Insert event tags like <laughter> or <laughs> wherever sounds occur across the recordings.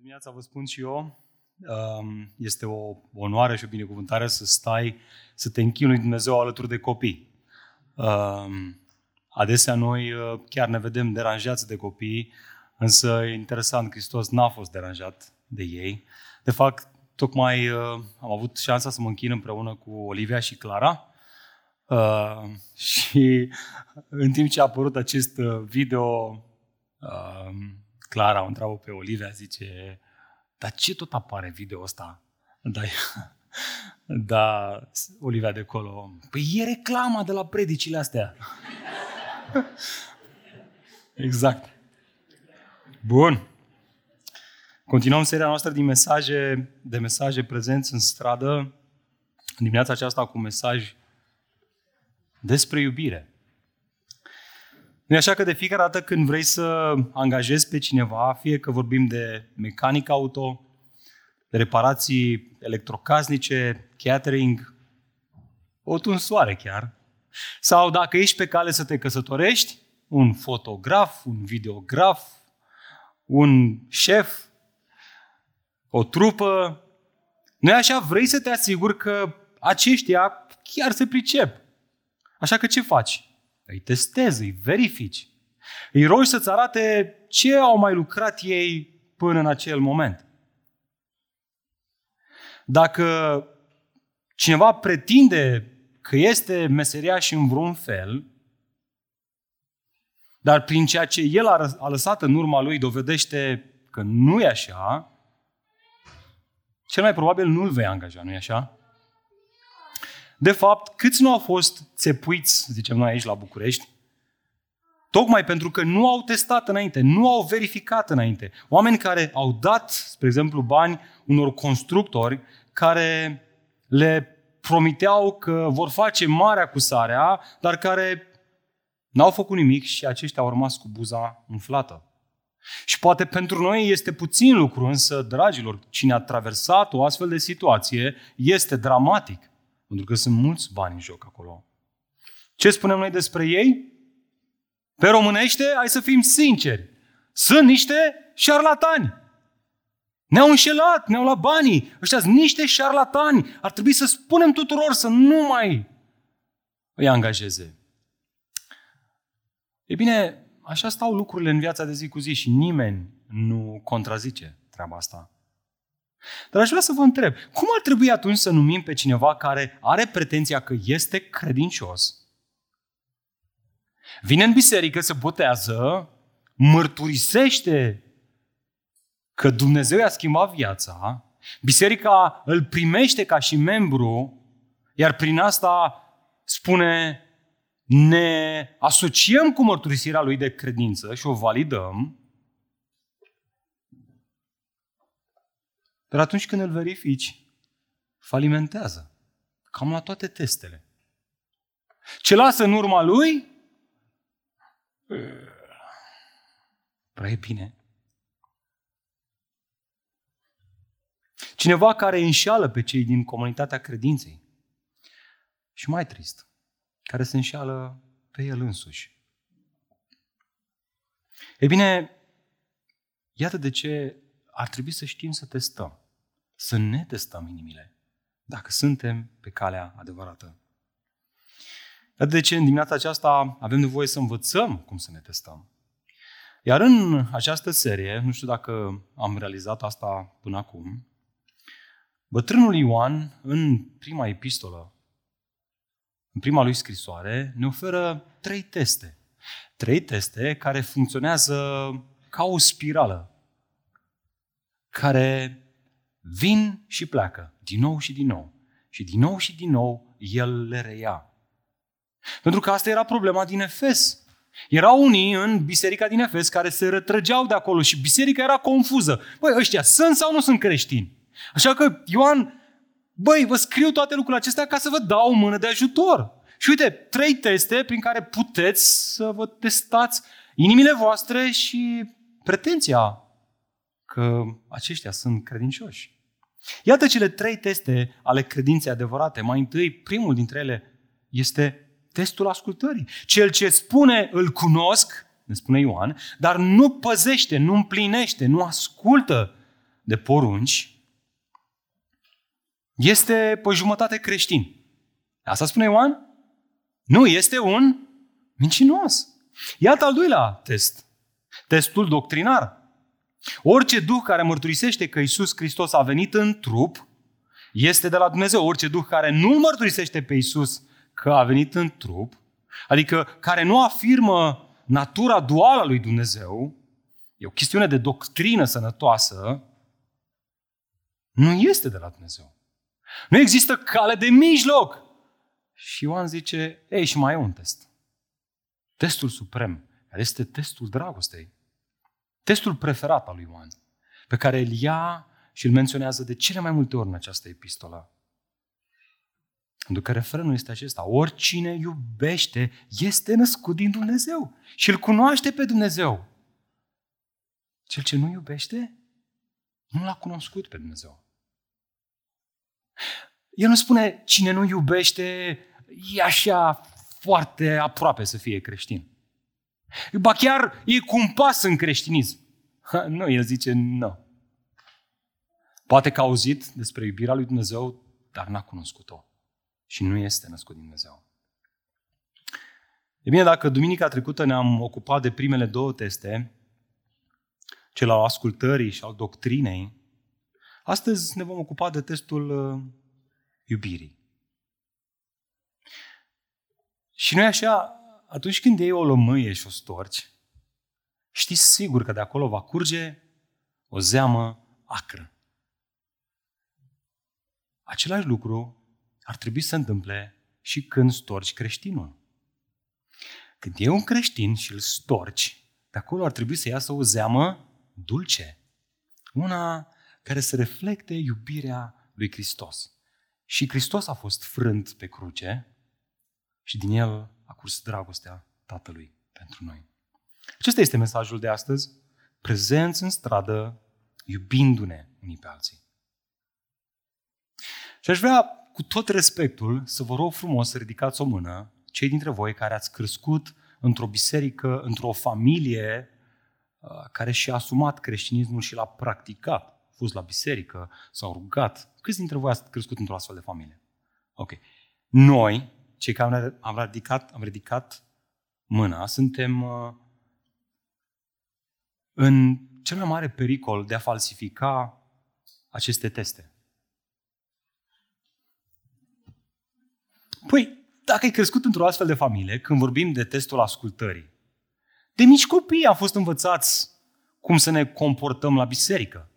dimineața vă spun și eu, um, este o onoare și o binecuvântare să stai, să te închinui Dumnezeu alături de copii. Um, adesea noi uh, chiar ne vedem deranjați de copii, însă e interesant, Hristos n-a fost deranjat de ei. De fapt, tocmai uh, am avut șansa să mă închin împreună cu Olivia și Clara, Uh, și în timp ce a apărut acest video, uh, Clara o întreabă pe Olivia, zice, dar ce tot apare video ăsta? Da, <laughs> da, Olivia de acolo, păi e reclama de la predicile astea. <laughs> exact. Bun. Continuăm seria noastră din mesaje, de mesaje prezenți în stradă. Dimineața aceasta cu mesaj despre iubire. Nu așa că de fiecare dată când vrei să angajezi pe cineva, fie că vorbim de mecanic auto, de reparații electrocasnice, catering, o tunsoare chiar, sau dacă ești pe cale să te căsătorești, un fotograf, un videograf, un șef, o trupă, nu așa? Vrei să te asiguri că aceștia chiar se pricep. Așa că ce faci? Îi testezi, îi verifici. Îi rogi să-ți arate ce au mai lucrat ei până în acel moment. Dacă cineva pretinde că este meseriaș în vreun fel, dar prin ceea ce el a lăsat în urma lui dovedește că nu e așa, cel mai probabil nu-l vei angaja, nu e așa? De fapt, câți nu au fost țepuiți, zicem noi aici la București, tocmai pentru că nu au testat înainte, nu au verificat înainte. Oameni care au dat, spre exemplu, bani unor constructori care le promiteau că vor face marea cu sarea, dar care n-au făcut nimic și aceștia au rămas cu buza umflată. Și poate pentru noi este puțin lucru, însă, dragilor, cine a traversat o astfel de situație este dramatic. Pentru că sunt mulți bani în joc acolo. Ce spunem noi despre ei? Pe românește, hai să fim sinceri. Sunt niște șarlatani. Ne-au înșelat, ne-au luat banii. Ăștia sunt niște șarlatani. Ar trebui să spunem tuturor să nu mai îi angajeze. E bine, așa stau lucrurile în viața de zi cu zi și nimeni nu contrazice treaba asta. Dar aș vrea să vă întreb, cum ar trebui atunci să numim pe cineva care are pretenția că este credincios, vine în biserică, se botează, mărturisește că Dumnezeu i-a schimbat viața, biserica îl primește ca și membru, iar prin asta spune ne asociem cu mărturisirea lui de credință și o validăm, Dar atunci când îl verifici, falimentează. Cam la toate testele. Ce lasă în urma lui? Prea e bine. Cineva care înșeală pe cei din comunitatea credinței. Și mai trist, care se înșeală pe el însuși. E bine, iată de ce ar trebui să știm să testăm să ne testăm inimile, dacă suntem pe calea adevărată. De ce în dimineața aceasta avem nevoie să învățăm cum să ne testăm. Iar în această serie, nu știu dacă am realizat asta până acum, bătrânul Ioan, în prima epistolă, în prima lui scrisoare, ne oferă trei teste. Trei teste care funcționează ca o spirală, care vin și pleacă, din nou și din nou. Și din nou și din nou, el le reia. Pentru că asta era problema din Efes. Erau unii în biserica din Efes care se retrăgeau de acolo și biserica era confuză. Băi, ăștia sunt sau nu sunt creștini? Așa că Ioan, băi, vă scriu toate lucrurile acestea ca să vă dau o mână de ajutor. Și uite, trei teste prin care puteți să vă testați inimile voastre și pretenția că aceștia sunt credincioși. Iată cele trei teste ale credinței adevărate. Mai întâi, primul dintre ele este testul ascultării. Cel ce spune îl cunosc, ne spune Ioan, dar nu păzește, nu împlinește, nu ascultă de porunci, este pe jumătate creștin. Asta spune Ioan? Nu, este un mincinos. Iată al doilea test. Testul doctrinar. Orice duh care mărturisește că Isus Hristos a venit în trup este de la Dumnezeu. Orice duh care nu mărturisește pe Isus că a venit în trup, adică care nu afirmă natura duală a lui Dumnezeu, e o chestiune de doctrină sănătoasă, nu este de la Dumnezeu. Nu există cale de mijloc. Și Ioan zice, ei, și mai e un test. Testul suprem, care este testul dragostei. Testul preferat al lui Ioan, pe care îl ia și îl menționează de cele mai multe ori în această epistolă. Pentru că refrenul este acesta. Oricine iubește este născut din Dumnezeu și îl cunoaște pe Dumnezeu. Cel ce nu iubește, nu l-a cunoscut pe Dumnezeu. El nu spune, cine nu iubește, e așa foarte aproape să fie creștin. Ba chiar e cu un pas în creștinism. Ha, nu, el zice, nu. Poate că a auzit despre iubirea lui Dumnezeu, dar n-a cunoscut-o. Și nu este născut din Dumnezeu. E bine, dacă duminica trecută ne-am ocupat de primele două teste, cel al ascultării și al doctrinei, astăzi ne vom ocupa de testul uh, iubirii. Și noi așa, atunci când iei o lămâie și o storci, știi sigur că de acolo va curge o zeamă acră. Același lucru ar trebui să se întâmple și când storci creștinul. Când e un creștin și îl storci, de acolo ar trebui să iasă o zeamă dulce. Una care să reflecte iubirea lui Hristos. Și Hristos a fost frânt pe cruce și din el a curs dragostea Tatălui pentru noi. Acesta este mesajul de astăzi. Prezenți în stradă, iubindu-ne unii pe alții. Și aș vrea, cu tot respectul, să vă rog frumos să ridicați o mână, cei dintre voi care ați crescut într-o biserică, într-o familie uh, care și-a asumat creștinismul și l-a practicat. A fost la biserică, s-au rugat. Câți dintre voi ați crescut într-o astfel de familie? Ok. Noi, cei care am ridicat, am ridicat mâna, suntem uh, în cel mai mare pericol de a falsifica aceste teste. Păi, dacă ai crescut într-o astfel de familie, când vorbim de testul ascultării, de mici copii am fost învățați cum să ne comportăm la biserică,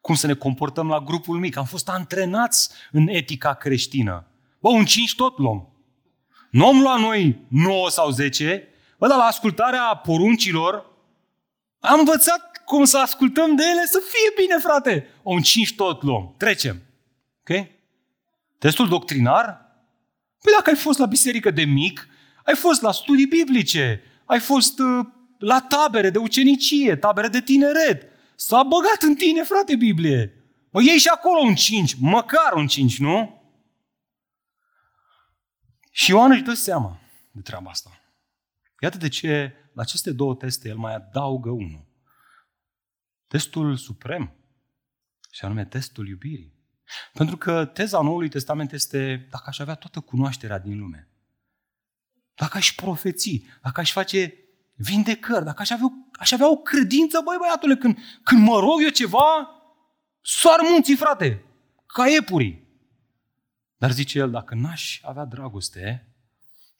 cum să ne comportăm la grupul mic. Am fost antrenați în etica creștină. Bă, un 5 tot luăm. Nu am luat noi 9 sau 10, bă, dar la ascultarea poruncilor am învățat cum să ascultăm de ele să fie bine, frate. O, un 5 tot luăm. Trecem. Ok? Testul doctrinar Păi dacă ai fost la biserică de mic, ai fost la studii biblice, ai fost uh, la tabere de ucenicie, tabere de tineret. S-a băgat în tine, frate, Biblie. Mă iei și acolo un 5, măcar un 5, nu? Și Ioan își dă seama de treaba asta. Iată de ce la aceste două teste el mai adaugă unul. Testul suprem, și anume testul iubirii. Pentru că teza Noului Testament este dacă aș avea toată cunoașterea din lume, dacă aș profeți, dacă aș face vindecări, dacă aș avea, aș avea o credință, băi băiatule, când, când mă rog eu ceva, soar munții, frate, ca iepurii. Dar zice el, dacă n-aș avea dragoste,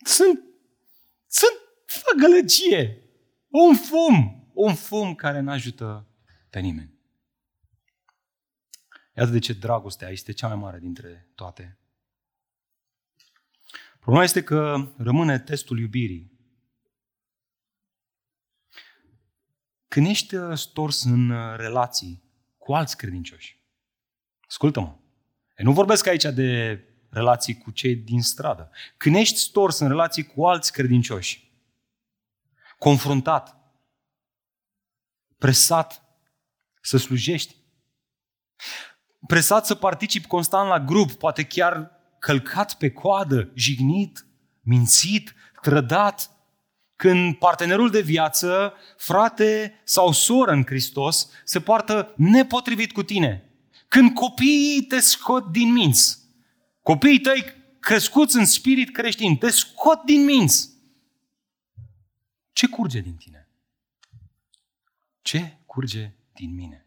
sunt, sunt făgălăgie, un fum, un fum care n-ajută pe nimeni. Iată de ce dragostea este cea mai mare dintre toate. Problema este că rămâne testul iubirii. Când ești uh, stors în uh, relații cu alți credincioși, ascultă-mă, eu nu vorbesc aici de relații cu cei din stradă. Când ești stors în relații cu alți credincioși, confruntat, presat să slujești, presat să particip constant la grup, poate chiar călcat pe coadă, jignit, mințit, trădat. când partenerul de viață, frate sau soră în Hristos, se poartă nepotrivit cu tine. Când copiii te scot din minți. Copiii tăi crescuți în spirit creștin te scot din minți. Ce curge din tine? Ce curge din mine?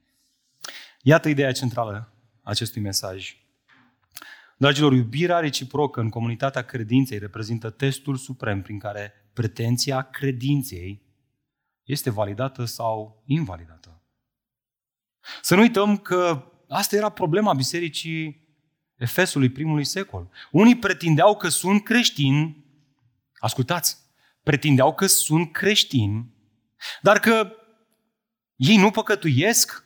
Iată ideea centrală acestui mesaj. Dragilor, iubirea reciprocă în comunitatea credinței reprezintă testul suprem prin care pretenția credinței este validată sau invalidată. Să nu uităm că asta era problema bisericii Efesului primului secol. Unii pretindeau că sunt creștini, ascultați, pretindeau că sunt creștini, dar că ei nu păcătuiesc,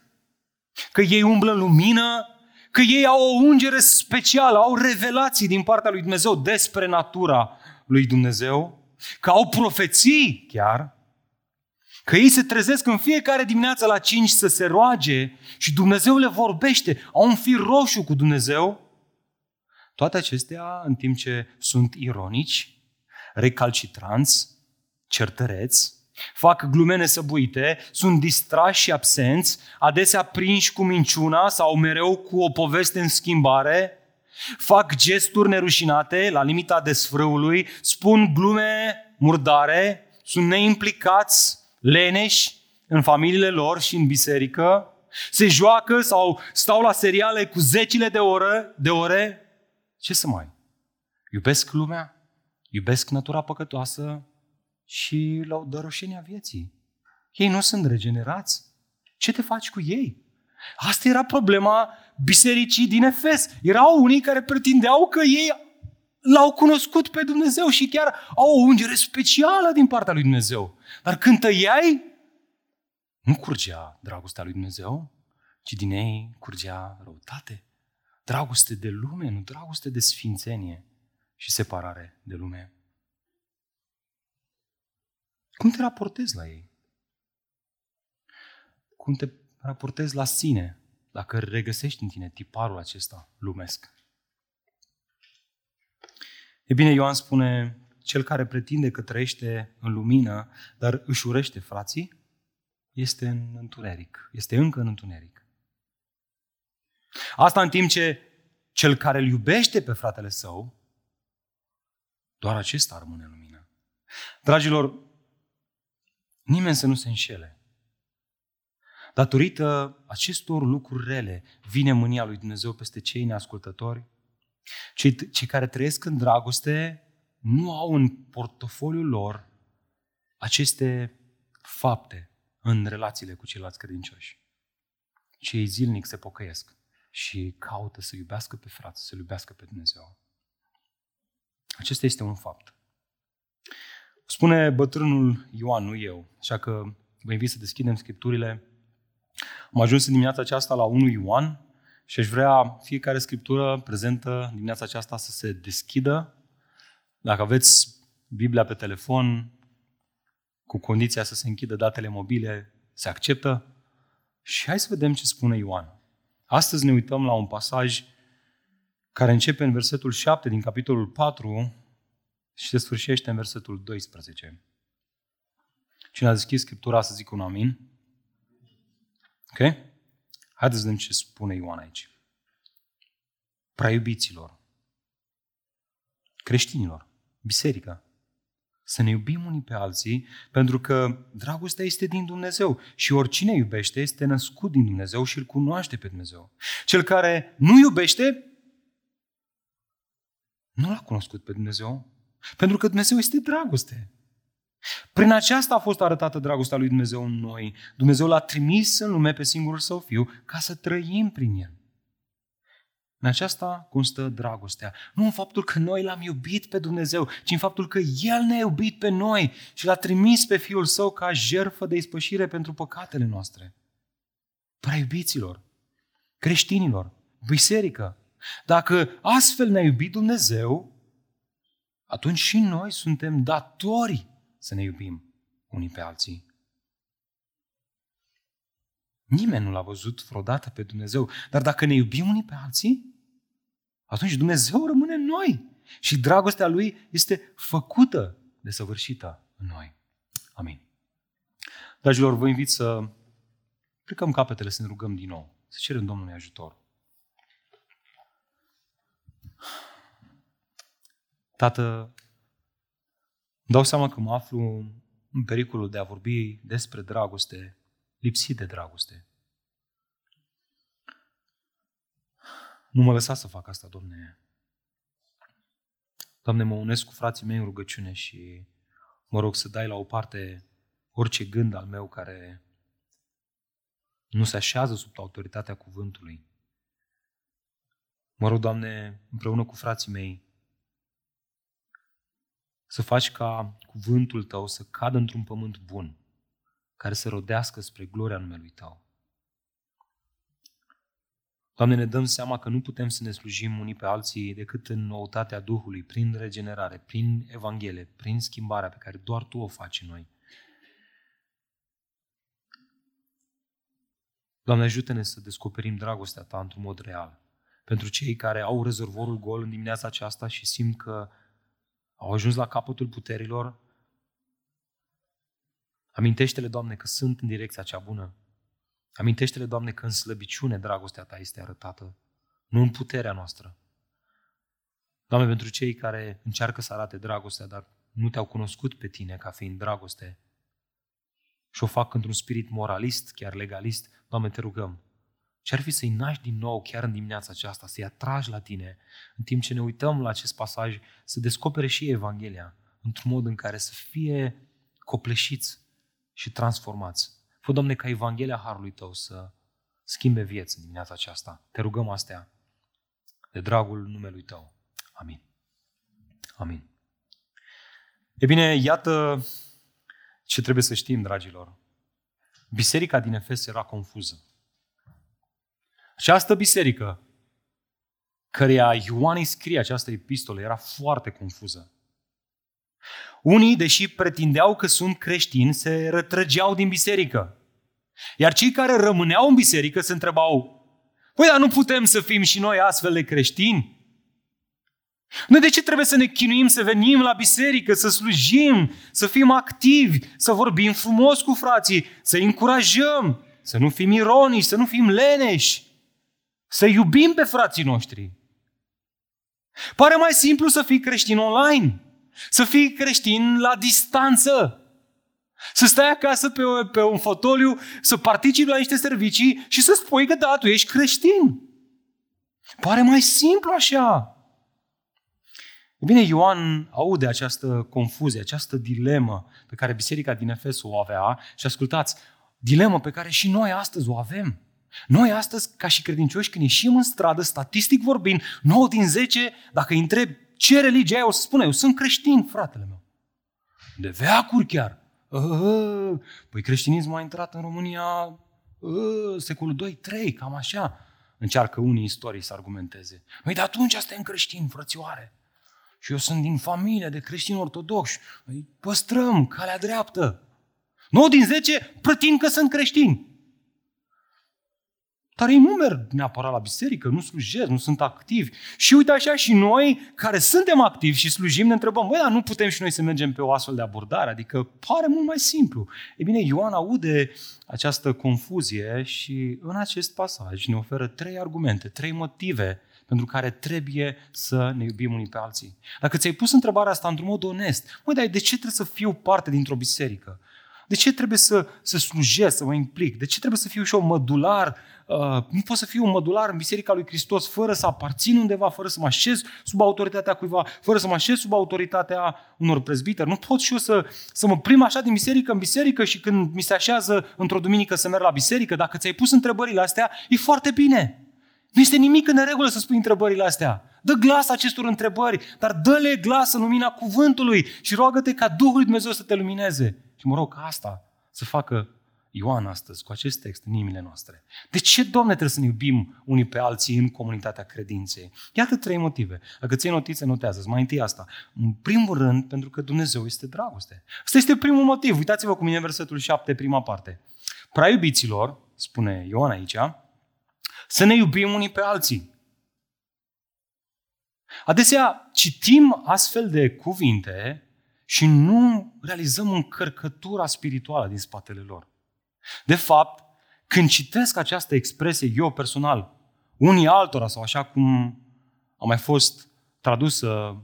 că ei umblă în lumină, că ei au o ungere specială, au revelații din partea lui Dumnezeu despre natura lui Dumnezeu, că au profeții chiar, că ei se trezesc în fiecare dimineață la 5 să se roage și Dumnezeu le vorbește, au un fir roșu cu Dumnezeu. Toate acestea în timp ce sunt ironici, recalcitranți, certăreți, fac glumene săbuite, sunt distrași și absenți, adesea prinși cu minciuna sau mereu cu o poveste în schimbare, fac gesturi nerușinate la limita desfrâului, spun glume murdare, sunt neimplicați, leneși în familiile lor și în biserică, se joacă sau stau la seriale cu zecile de ore, de ore. Ce să mai? Iubesc lumea, iubesc natura păcătoasă și la roșenia vieții. Ei nu sunt regenerați. Ce te faci cu ei? Asta era problema bisericii din Efes. Erau unii care pretindeau că ei l-au cunoscut pe Dumnezeu și chiar au o ungere specială din partea lui Dumnezeu. Dar când tăiai, nu curgea dragostea lui Dumnezeu, ci din ei curgea răutate. Dragoste de lume, nu dragoste de sfințenie și separare de lume. Cum te raportezi la ei? Cum te raportezi la sine dacă regăsești în tine tiparul acesta lumesc? E bine, Ioan spune, cel care pretinde că trăiește în lumină, dar își urește frații, este în întuneric. Este încă în întuneric. Asta în timp ce cel care îl iubește pe fratele său, doar acesta rămâne în lumină. Dragilor, nimeni să nu se înșele. Datorită acestor lucruri rele, vine mânia lui Dumnezeu peste cei neascultători. Cei, cei care trăiesc în dragoste nu au în portofoliul lor aceste fapte în relațiile cu ceilalți credincioși. Cei zilnic se pocăiesc și caută să iubească pe frate, să iubească pe Dumnezeu. Acesta este un fapt. Spune bătrânul Ioan, nu eu, așa că vă invit să deschidem scripturile. Am ajuns în dimineața aceasta la 1 Ioan și aș vrea fiecare scriptură prezentă dimineața aceasta să se deschidă. Dacă aveți Biblia pe telefon, cu condiția să se închidă datele mobile, se acceptă. Și hai să vedem ce spune Ioan. Astăzi ne uităm la un pasaj care începe în versetul 7 din capitolul 4 și se sfârșește în versetul 12. Cine a deschis Scriptura să zic un amin? Ok? Haideți să vedem ce spune Ioan aici. Prea iubiților, creștinilor, biserica, să ne iubim unii pe alții, pentru că dragostea este din Dumnezeu și oricine iubește este născut din Dumnezeu și îl cunoaște pe Dumnezeu. Cel care nu iubește, nu l-a cunoscut pe Dumnezeu, pentru că Dumnezeu este dragoste. Prin aceasta a fost arătată dragostea lui Dumnezeu în noi. Dumnezeu l-a trimis în lume pe singurul său fiu ca să trăim prin el. În aceasta constă dragostea. Nu în faptul că noi l-am iubit pe Dumnezeu, ci în faptul că El ne-a iubit pe noi și l-a trimis pe Fiul Său ca jerfă de ispășire pentru păcatele noastre. Prea iubiților, creștinilor, biserică, dacă astfel ne-a iubit Dumnezeu, atunci și noi suntem datori să ne iubim unii pe alții. Nimeni nu l-a văzut vreodată pe Dumnezeu, dar dacă ne iubim unii pe alții, atunci Dumnezeu rămâne în noi și dragostea Lui este făcută de săvârșită în noi. Amin. Dragilor, vă invit să plecăm capetele, să ne rugăm din nou, să cerem Domnului ajutor. Tată, dau seama că mă aflu în pericolul de a vorbi despre dragoste, lipsit de dragoste. Nu mă lăsa să fac asta, Doamne. Doamne, mă unesc cu frații mei în rugăciune și mă rog să dai la o parte orice gând al meu care nu se așează sub autoritatea cuvântului. Mă rog, Doamne, împreună cu frații mei, să faci ca cuvântul Tău să cadă într-un pământ bun, care să rodească spre gloria numelui Tău. Doamne, ne dăm seama că nu putem să ne slujim unii pe alții decât în noutatea Duhului, prin regenerare, prin Evanghelie, prin schimbarea pe care doar Tu o faci în noi. Doamne, ajută-ne să descoperim dragostea Ta într-un mod real. Pentru cei care au rezervorul gol în dimineața aceasta și simt că au ajuns la capătul puterilor, amintește-le, Doamne, că sunt în direcția cea bună. Amintește-le, Doamne, că în slăbiciune dragostea Ta este arătată, nu în puterea noastră. Doamne, pentru cei care încearcă să arate dragostea, dar nu te-au cunoscut pe Tine ca fiind dragoste și o fac într-un spirit moralist, chiar legalist, Doamne, te rugăm, ce ar fi să-i naști din nou chiar în dimineața aceasta, să-i atragi la tine, în timp ce ne uităm la acest pasaj, să descopere și Evanghelia, într-un mod în care să fie copleșiți și transformați. Fă, Doamne, ca Evanghelia Harului Tău să schimbe vieți în dimineața aceasta. Te rugăm astea de dragul numelui Tău. Amin. Amin. E bine, iată ce trebuie să știm, dragilor. Biserica din Efes era confuză. Această biserică, căreia Ioan îi scrie această epistolă, era foarte confuză. Unii, deși pretindeau că sunt creștini, se retrăgeau din biserică. Iar cei care rămâneau în biserică se întrebau, păi dar nu putem să fim și noi astfel de creștini? Noi de ce trebuie să ne chinuim să venim la biserică, să slujim, să fim activi, să vorbim frumos cu frații, să încurajăm, să nu fim ironici, să nu fim leneși, să iubim pe frații noștri? Pare mai simplu să fii creștin online, să fii creștin la distanță, să stai acasă pe, pe un fotoliu, să participi la niște servicii și să spui că da, tu ești creștin. Pare mai simplu așa. E bine, Ioan aude această confuzie, această dilemă pe care biserica din Efes o avea și ascultați, dilemă pe care și noi astăzi o avem. Noi astăzi, ca și credincioși, când ieșim în stradă, statistic vorbind, 9 din 10, dacă îi întreb ce religie ai, o să spună, eu sunt creștin, fratele meu. De veacuri chiar. Păi creștinismul a intrat în România secolul 2-3, cam așa. Încearcă unii istorii să argumenteze. Noi de atunci suntem creștini, frățioare. Și eu sunt din familie de creștini ortodoxi. Noi păstrăm calea dreaptă. 9 din 10 pretind că sunt creștini. Dar ei nu merg neapărat la biserică, nu slujesc, nu sunt activi. Și uite așa și noi, care suntem activi și slujim, ne întrebăm, băi, dar nu putem și noi să mergem pe o astfel de abordare? Adică pare mult mai simplu. E bine, Ioan aude această confuzie și în acest pasaj ne oferă trei argumente, trei motive pentru care trebuie să ne iubim unii pe alții. Dacă ți-ai pus întrebarea asta într-un mod onest, măi, dar de ce trebuie să fiu parte dintr-o biserică? De ce trebuie să, să slujesc, să mă implic? De ce trebuie să fiu și eu mădular? Uh, nu pot să fiu un mădular în Biserica lui Hristos fără să aparțin undeva, fără să mă așez sub autoritatea cuiva, fără să mă așez sub autoritatea unor prezbiteri. Nu pot și eu să, să mă prim așa din biserică în biserică și când mi se așează într-o duminică să merg la biserică. Dacă ți-ai pus întrebările astea, e foarte bine. Nu este nimic în regulă să spui întrebările astea. Dă glas acestor întrebări, dar dă-le glas în lumina cuvântului și roagă-te ca Duhul Dumnezeu să te lumineze. Și mă rog ca asta să facă Ioan astăzi cu acest text în inimile noastre. De ce, Doamne, trebuie să ne iubim unii pe alții în comunitatea credinței? Iată trei motive. Dacă ții notițe, notează Mai întâi asta. În primul rând, pentru că Dumnezeu este dragoste. Asta este primul motiv. Uitați-vă cu mine versetul 7, prima parte. Prea iubiților, spune Ioan aici, să ne iubim unii pe alții. Adesea citim astfel de cuvinte și nu realizăm încărcătura spirituală din spatele lor. De fapt, când citesc această expresie, eu personal, unii altora, sau așa cum a mai fost tradusă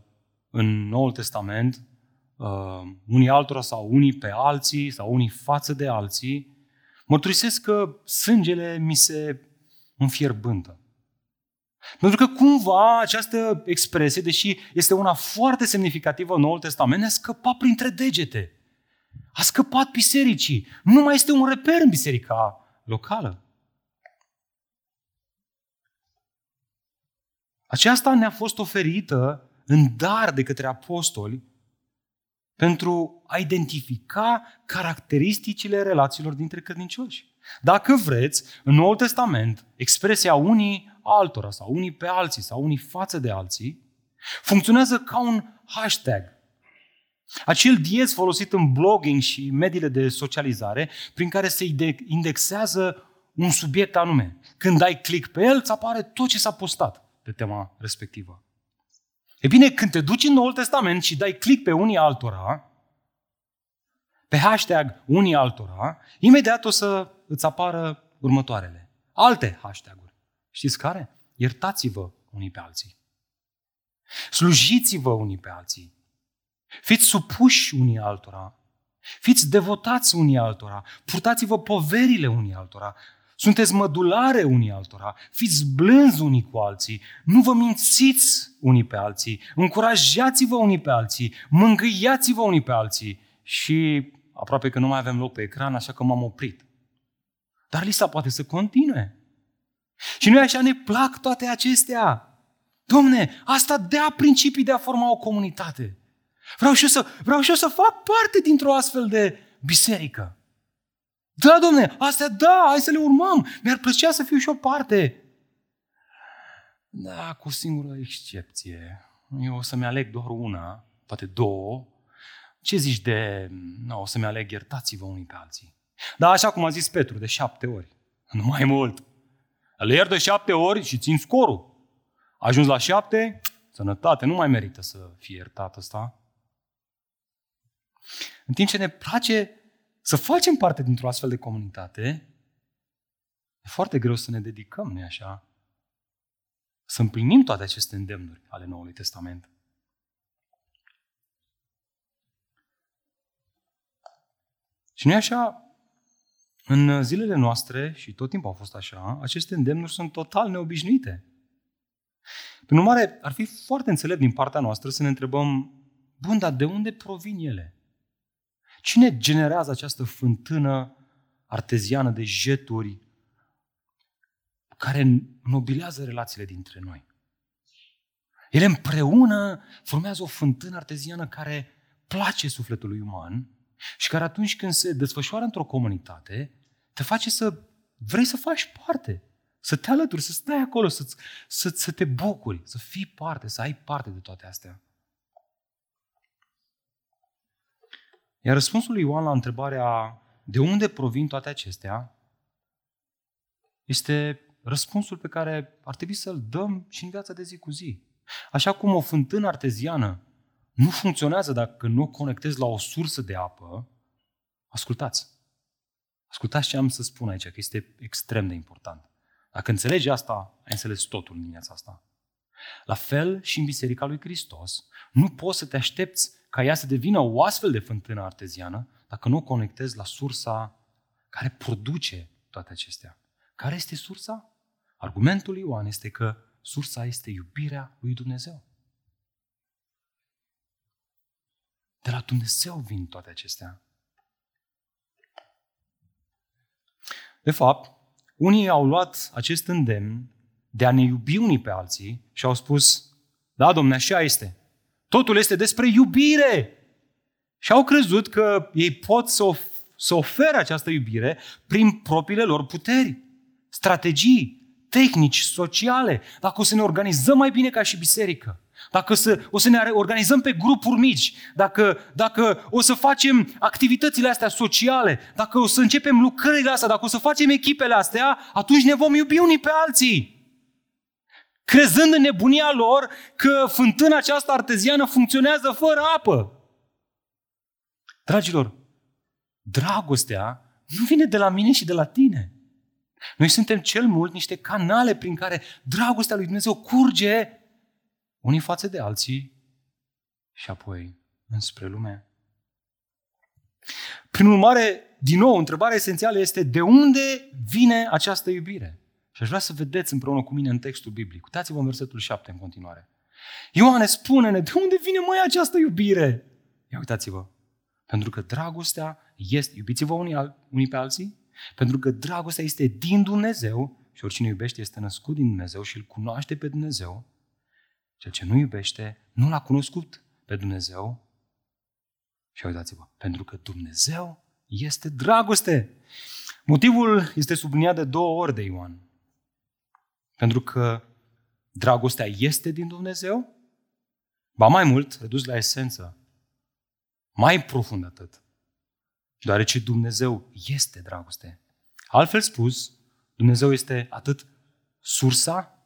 în Noul Testament, uh, unii altora sau unii pe alții sau unii față de alții, mărturisesc că sângele mi se înfierbântă. Pentru că cumva această expresie, deși este una foarte semnificativă în Noul Testament, ne-a scăpat printre degete. A scăpat bisericii. Nu mai este un reper în biserica locală. Aceasta ne-a fost oferită în dar de către apostoli pentru a identifica caracteristicile relațiilor dintre credincioși. Dacă vreți, în Noul Testament, expresia unii altora sau unii pe alții sau unii față de alții funcționează ca un hashtag. Acel diez folosit în blogging și mediile de socializare prin care se indexează un subiect anume. Când dai click pe el, îți apare tot ce s-a postat pe tema respectivă. E bine, când te duci în Noul Testament și dai click pe unii altora, pe hashtag unii altora, imediat o să îți apară următoarele. Alte hashtag-uri. Știți care? Iertați-vă unii pe alții. Slujiți-vă unii pe alții. Fiți supuși unii altora. Fiți devotați unii altora. Purtați-vă poverile unii altora. Sunteți mădulare unii altora, fiți blânzi unii cu alții, nu vă mințiți unii pe alții, încurajați-vă unii pe alții, mângâiați-vă unii pe alții. Și aproape că nu mai avem loc pe ecran, așa că m-am oprit. Dar lista poate să continue. Și noi așa ne plac toate acestea. Domne, asta dea principii de a forma o comunitate. Vreau și eu să, vreau și eu să fac parte dintr-o astfel de biserică. Da, domne, astea da, hai să le urmăm. Mi-ar plăcea să fiu și o parte. Da, cu o singură excepție. Eu o să-mi aleg doar una, poate două. Ce zici de, nu, o să-mi aleg iertați-vă unii pe alții. Da, așa cum a zis Petru, de șapte ori. Nu mai mult. Le iert de șapte ori și țin scorul. Ajuns la șapte, sănătate, nu mai merită să fie iertat ăsta. În timp ce ne place să facem parte dintr-o astfel de comunitate, e foarte greu să ne dedicăm, nu așa? Să împlinim toate aceste îndemnuri ale Noului Testament. Și nu așa, în zilele noastre, și tot timpul au fost așa, aceste îndemnuri sunt total neobișnuite. Prin urmare, ar fi foarte înțelept din partea noastră să ne întrebăm, bun, dar de unde provin ele? Cine generează această fântână arteziană de jeturi care nobilează relațiile dintre noi? Ele împreună formează o fântână arteziană care place sufletului uman și care atunci când se desfășoară într-o comunitate, te face să vrei să faci parte, să te alături, să stai acolo, să, să, să te bucuri, să fii parte, să ai parte de toate astea. Iar răspunsul lui Ioan la întrebarea de unde provin toate acestea este răspunsul pe care ar trebui să-l dăm și în viața de zi cu zi. Așa cum o fântână arteziană nu funcționează dacă nu o conectezi la o sursă de apă, ascultați. Ascultați ce am să spun aici, că este extrem de important. Dacă înțelegi asta, ai înțeles totul în dimineața asta. La fel și în Biserica lui Hristos, nu poți să te aștepți ca ea să devină o astfel de fântână arteziană dacă nu o conectezi la sursa care produce toate acestea. Care este sursa? Argumentul lui Ioan este că sursa este iubirea lui Dumnezeu. De la Dumnezeu vin toate acestea. De fapt, unii au luat acest îndemn de a ne iubi unii pe alții și au spus, da, domne, așa este. Totul este despre iubire. Și au crezut că ei pot să, of- să ofere această iubire prin propriile lor puteri, strategii, tehnici, sociale. Dacă o să ne organizăm mai bine ca și biserică, dacă să, o să ne organizăm pe grupuri mici, dacă, dacă o să facem activitățile astea sociale, dacă o să începem lucrările astea, dacă o să facem echipele astea, atunci ne vom iubi unii pe alții crezând în nebunia lor că fântâna aceasta arteziană funcționează fără apă. Dragilor, dragostea nu vine de la mine și de la tine. Noi suntem cel mult niște canale prin care dragostea lui Dumnezeu curge unii față de alții și apoi înspre lume. Prin urmare, din nou, întrebarea esențială este de unde vine această iubire? Și aș vrea să vedeți împreună cu mine în textul biblic. Uitați-vă în versetul 7 în continuare. Ioane, spune-ne, de unde vine mai această iubire? Ia uitați-vă. Pentru că dragostea este, iubiți-vă unii, unii pe alții, pentru că dragostea este din Dumnezeu și oricine iubește este născut din Dumnezeu și îl cunoaște pe Dumnezeu. Ceea ce nu iubește, nu l-a cunoscut pe Dumnezeu. Și uitați-vă, pentru că Dumnezeu este dragoste. Motivul este subliniat de două ori de Ioan. Pentru că dragostea este din Dumnezeu, ba mai mult, redus la esență, mai profund atât, deoarece Dumnezeu este dragoste. Altfel spus, Dumnezeu este atât sursa,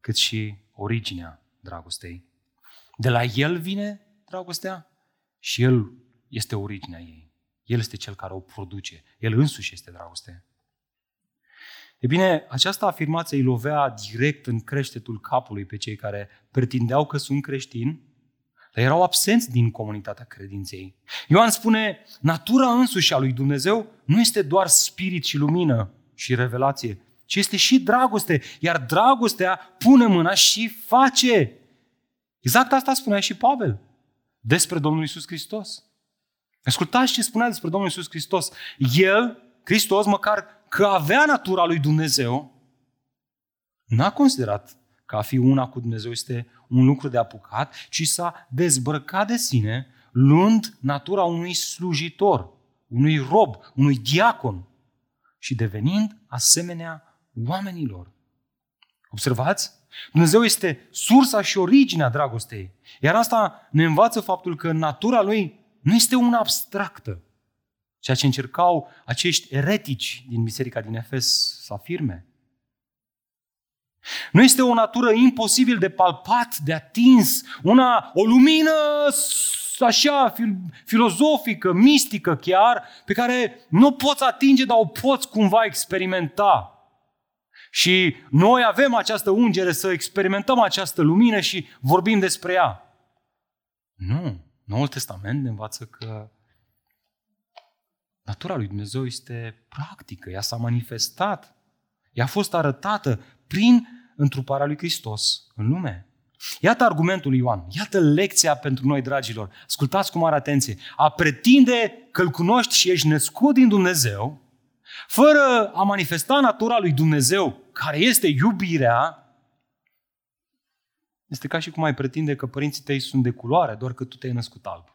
cât și originea dragostei. De la El vine dragostea și El este originea ei. El este cel care o produce. El însuși este dragoste. E bine, această afirmație îi lovea direct în creștetul capului pe cei care pretindeau că sunt creștini, dar erau absenți din comunitatea credinței. Ioan spune, natura însuși a lui Dumnezeu nu este doar spirit și lumină și revelație, ci este și dragoste, iar dragostea pune mâna și face. Exact asta spunea și Pavel despre Domnul Isus Hristos. Ascultați ce spunea despre Domnul Isus Hristos. El, Hristos, măcar că avea natura lui Dumnezeu, n-a considerat că a fi una cu Dumnezeu este un lucru de apucat, ci s-a dezbrăcat de sine, luând natura unui slujitor, unui rob, unui diacon și devenind asemenea oamenilor. Observați? Dumnezeu este sursa și originea dragostei. Iar asta ne învață faptul că natura lui nu este una abstractă, ceea ce încercau acești eretici din biserica din Efes să afirme. Nu este o natură imposibil de palpat, de atins, una, o lumină așa filozofică, mistică chiar, pe care nu poți atinge, dar o poți cumva experimenta. Și noi avem această ungere să experimentăm această lumină și vorbim despre ea. Nu. Noul Testament ne învață că natura lui Dumnezeu este practică, ea s-a manifestat, ea a fost arătată prin întruparea lui Hristos în lume. Iată argumentul Ioan, iată lecția pentru noi, dragilor. Ascultați cu mare atenție. A pretinde că îl cunoști și ești născut din Dumnezeu, fără a manifesta natura lui Dumnezeu, care este iubirea, este ca și cum ai pretinde că părinții tăi sunt de culoare, doar că tu te-ai născut alb.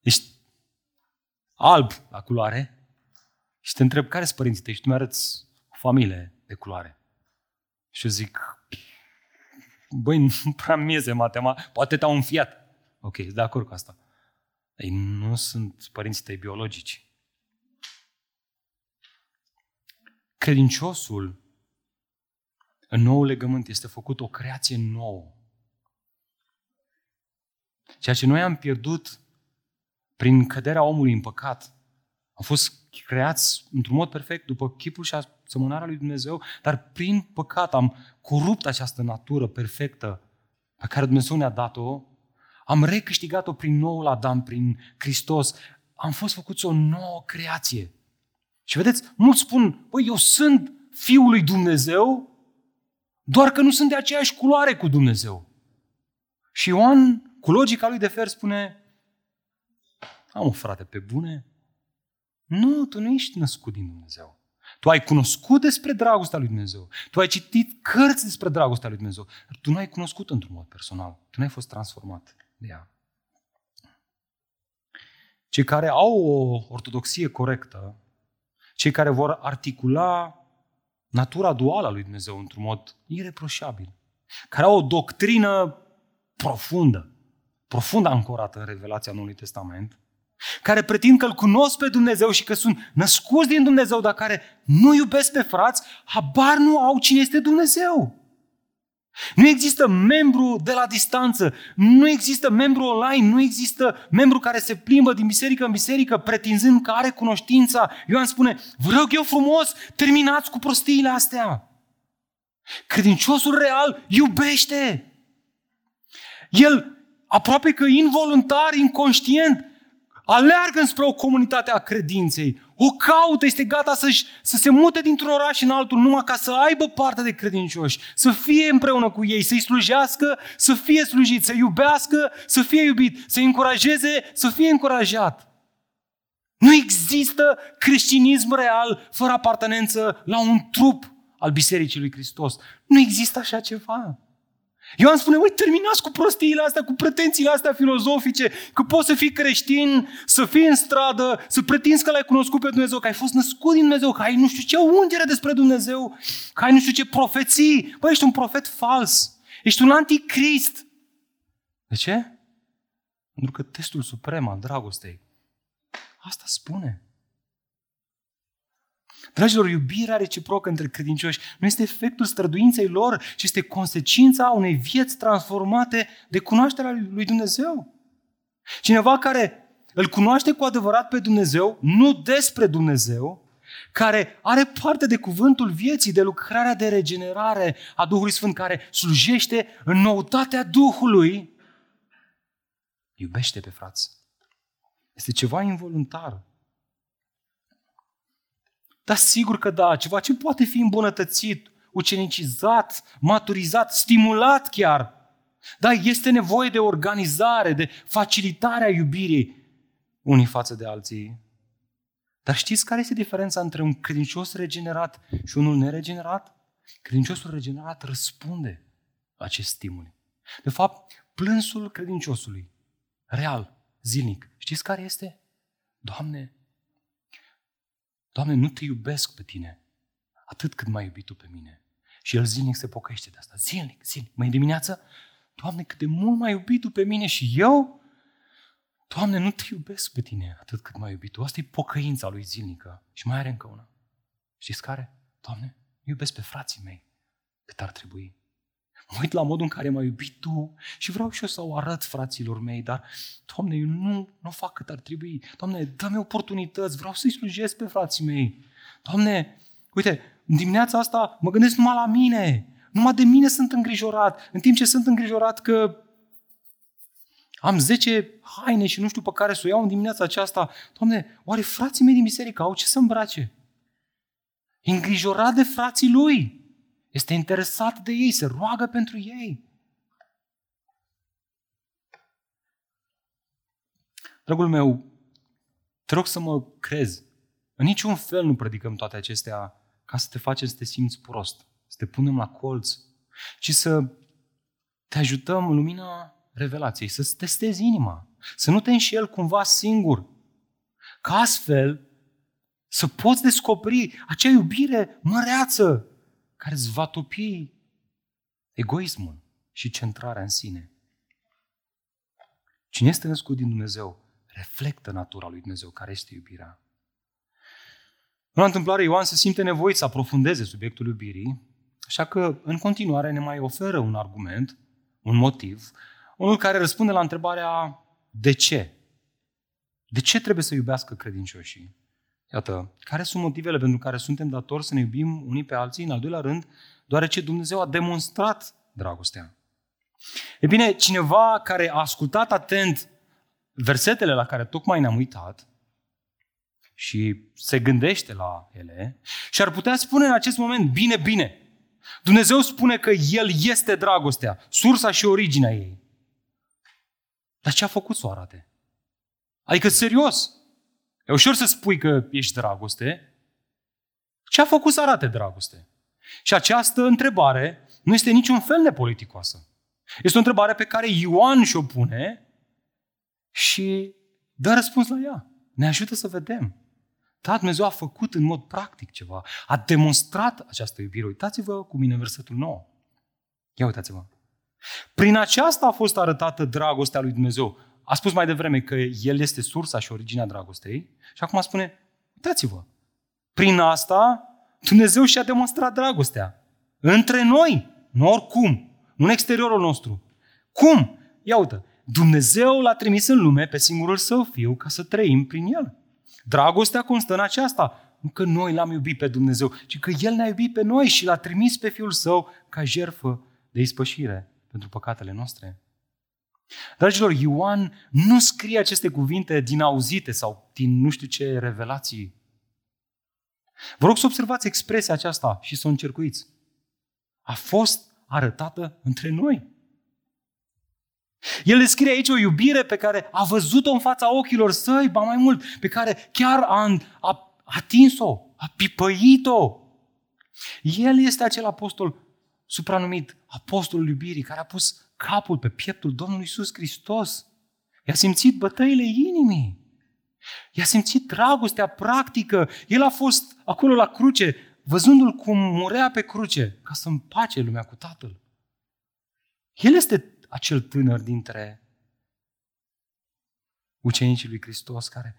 Ești alb la culoare și te întreb care sunt părinții tăi și tu mi-arăți o familie de culoare. Și eu zic, băi, <laughs> nu prea mieze matema, poate te-au înfiat. Ok, de acord cu asta. Ei nu sunt părinții tăi biologici. Credinciosul în nou legământ este făcut o creație nouă. Ceea ce noi am pierdut prin căderea omului în păcat, am fost creați într-un mod perfect după chipul și asemănarea lui Dumnezeu, dar prin păcat am corupt această natură perfectă pe care Dumnezeu ne-a dat-o, am recâștigat-o prin noul Adam, prin Hristos, am fost făcuți o nouă creație. Și vedeți, mulți spun, băi, eu sunt Fiul lui Dumnezeu, doar că nu sunt de aceeași culoare cu Dumnezeu. Și Ioan, cu logica lui de fer, spune, am o frate pe bune, nu, tu nu ești născut din Dumnezeu. Tu ai cunoscut despre dragostea lui Dumnezeu. Tu ai citit cărți despre dragostea lui Dumnezeu. Dar tu nu ai cunoscut într-un mod personal. Tu nu ai fost transformat de ea. Cei care au o ortodoxie corectă, cei care vor articula natura duală a lui Dumnezeu într-un mod ireproșabil, care au o doctrină profundă, profund ancorată în revelația Noului Testament, care pretind că îl cunosc pe Dumnezeu și că sunt născuți din Dumnezeu, dar care nu iubesc pe frați, habar nu au cine este Dumnezeu. Nu există membru de la distanță, nu există membru online, nu există membru care se plimbă din biserică în biserică pretinzând că are cunoștința. Ioan spune, vă rog eu frumos, terminați cu prostiile astea. Credinciosul real iubește. El aproape că involuntar, inconștient, aleargă spre o comunitate a credinței, o caută, este gata să să se mute dintr-un oraș în altul numai ca să aibă parte de credincioși, să fie împreună cu ei, să-i slujească, să fie slujit, să iubească, să fie iubit, să-i încurajeze, să fie încurajat. Nu există creștinism real fără apartenență la un trup al Bisericii lui Hristos. Nu există așa ceva. Ioan spune, uite, terminați cu prostiile astea, cu pretențiile astea filozofice, că poți să fii creștin, să fii în stradă, să pretinzi că l-ai cunoscut pe Dumnezeu, că ai fost născut din Dumnezeu, că ai nu știu ce ungere despre Dumnezeu, că ai nu știu ce profeții. Băi, ești un profet fals. Ești un anticrist. De ce? Pentru că testul suprem al dragostei asta spune. Dragilor, iubirea reciprocă între credincioși nu este efectul străduinței lor, ci este consecința unei vieți transformate de cunoașterea lui Dumnezeu. Cineva care îl cunoaște cu adevărat pe Dumnezeu, nu despre Dumnezeu, care are parte de cuvântul vieții, de lucrarea de regenerare a Duhului Sfânt, care slujește în noutatea Duhului, iubește pe frați. Este ceva involuntar. Dar sigur că da, ceva ce poate fi îmbunătățit, ucenicizat, maturizat, stimulat chiar. Da, este nevoie de organizare, de facilitarea iubirii unii față de alții. Dar știți care este diferența între un credincios regenerat și unul neregenerat? Credinciosul regenerat răspunde la acest stimul. De fapt, plânsul credinciosului, real, zilnic, știți care este? Doamne, Doamne, nu te iubesc pe tine atât cât m-ai iubit tu pe mine. Și el zilnic se pocăiește de asta. Zilnic, zilnic. Mai dimineață, Doamne, cât de mult m-ai iubit tu pe mine și eu, Doamne, nu te iubesc pe tine atât cât m-ai iubit tu. Asta e pocăința lui zilnică. Și mai are încă una. Știți care? Doamne, iubesc pe frații mei cât ar trebui. Mă uit la modul în care m-ai iubit Tu și vreau și eu să o arăt fraților mei, dar, Doamne, eu nu, nu fac cât ar trebui. Doamne, dă-mi oportunități, vreau să-i slujesc pe frații mei. Doamne, uite, în dimineața asta mă gândesc numai la mine. Numai de mine sunt îngrijorat. În timp ce sunt îngrijorat că am 10 haine și nu știu pe care să o iau în dimineața aceasta. Doamne, oare frații mei din biserică au ce să îmbrace? Îngrijorat de frații lui. Este interesat de ei, se roagă pentru ei. Dragul meu, te rog să mă crezi. În niciun fel nu predicăm toate acestea ca să te facem să te simți prost, să te punem la colț, ci să te ajutăm în lumina revelației, să-ți testezi inima, să nu te înșel cumva singur, ca astfel să poți descoperi acea iubire măreață care îți va topi egoismul și centrarea în sine. Cine este născut din Dumnezeu reflectă natura lui Dumnezeu, care este iubirea. În întâmplare, Ioan se simte nevoit să aprofundeze subiectul iubirii, așa că în continuare ne mai oferă un argument, un motiv, unul care răspunde la întrebarea de ce? De ce trebuie să iubească credincioșii? Iată, care sunt motivele pentru care suntem datori să ne iubim unii pe alții? În al doilea rând, deoarece Dumnezeu a demonstrat dragostea. E bine, cineva care a ascultat atent versetele la care tocmai ne-am uitat și se gândește la ele și ar putea spune în acest moment, bine, bine, Dumnezeu spune că El este dragostea, sursa și originea ei. Dar ce a făcut să o arate? Adică, serios, E ușor să spui că ești dragoste. Ce a făcut să arate dragoste? Și această întrebare nu este niciun fel nepoliticoasă. Este o întrebare pe care Ioan și-o pune și dă răspuns la ea. Ne ajută să vedem. Da, Dumnezeu a făcut în mod practic ceva. A demonstrat această iubire. Uitați-vă cu mine versetul 9. Ia uitați-vă. Prin aceasta a fost arătată dragostea lui Dumnezeu. A spus mai devreme că El este sursa și originea dragostei și acum spune, uitați-vă, prin asta Dumnezeu și-a demonstrat dragostea. Între noi, nu oricum, nu în exteriorul nostru. Cum? Ia uite, Dumnezeu l-a trimis în lume pe singurul său fiu ca să trăim prin el. Dragostea constă în aceasta. Nu că noi l-am iubit pe Dumnezeu, ci că El ne-a iubit pe noi și l-a trimis pe Fiul Său ca jerfă de ispășire pentru păcatele noastre. Dragilor, Ioan nu scrie aceste cuvinte din auzite sau din nu știu ce revelații. Vă rog să observați expresia aceasta și să o încercuiți. A fost arătată între noi. El descrie aici o iubire pe care a văzut-o în fața ochilor săi, ba mai mult, pe care chiar a, a atins-o, a pipăit-o. El este acel apostol supranumit apostolul iubirii, care a pus capul pe pieptul Domnului Iisus Hristos. I-a simțit bătăile inimii. I-a simțit dragostea practică. El a fost acolo la cruce, văzându-l cum murea pe cruce, ca să împace lumea cu Tatăl. El este acel tânăr dintre ucenicii lui Hristos care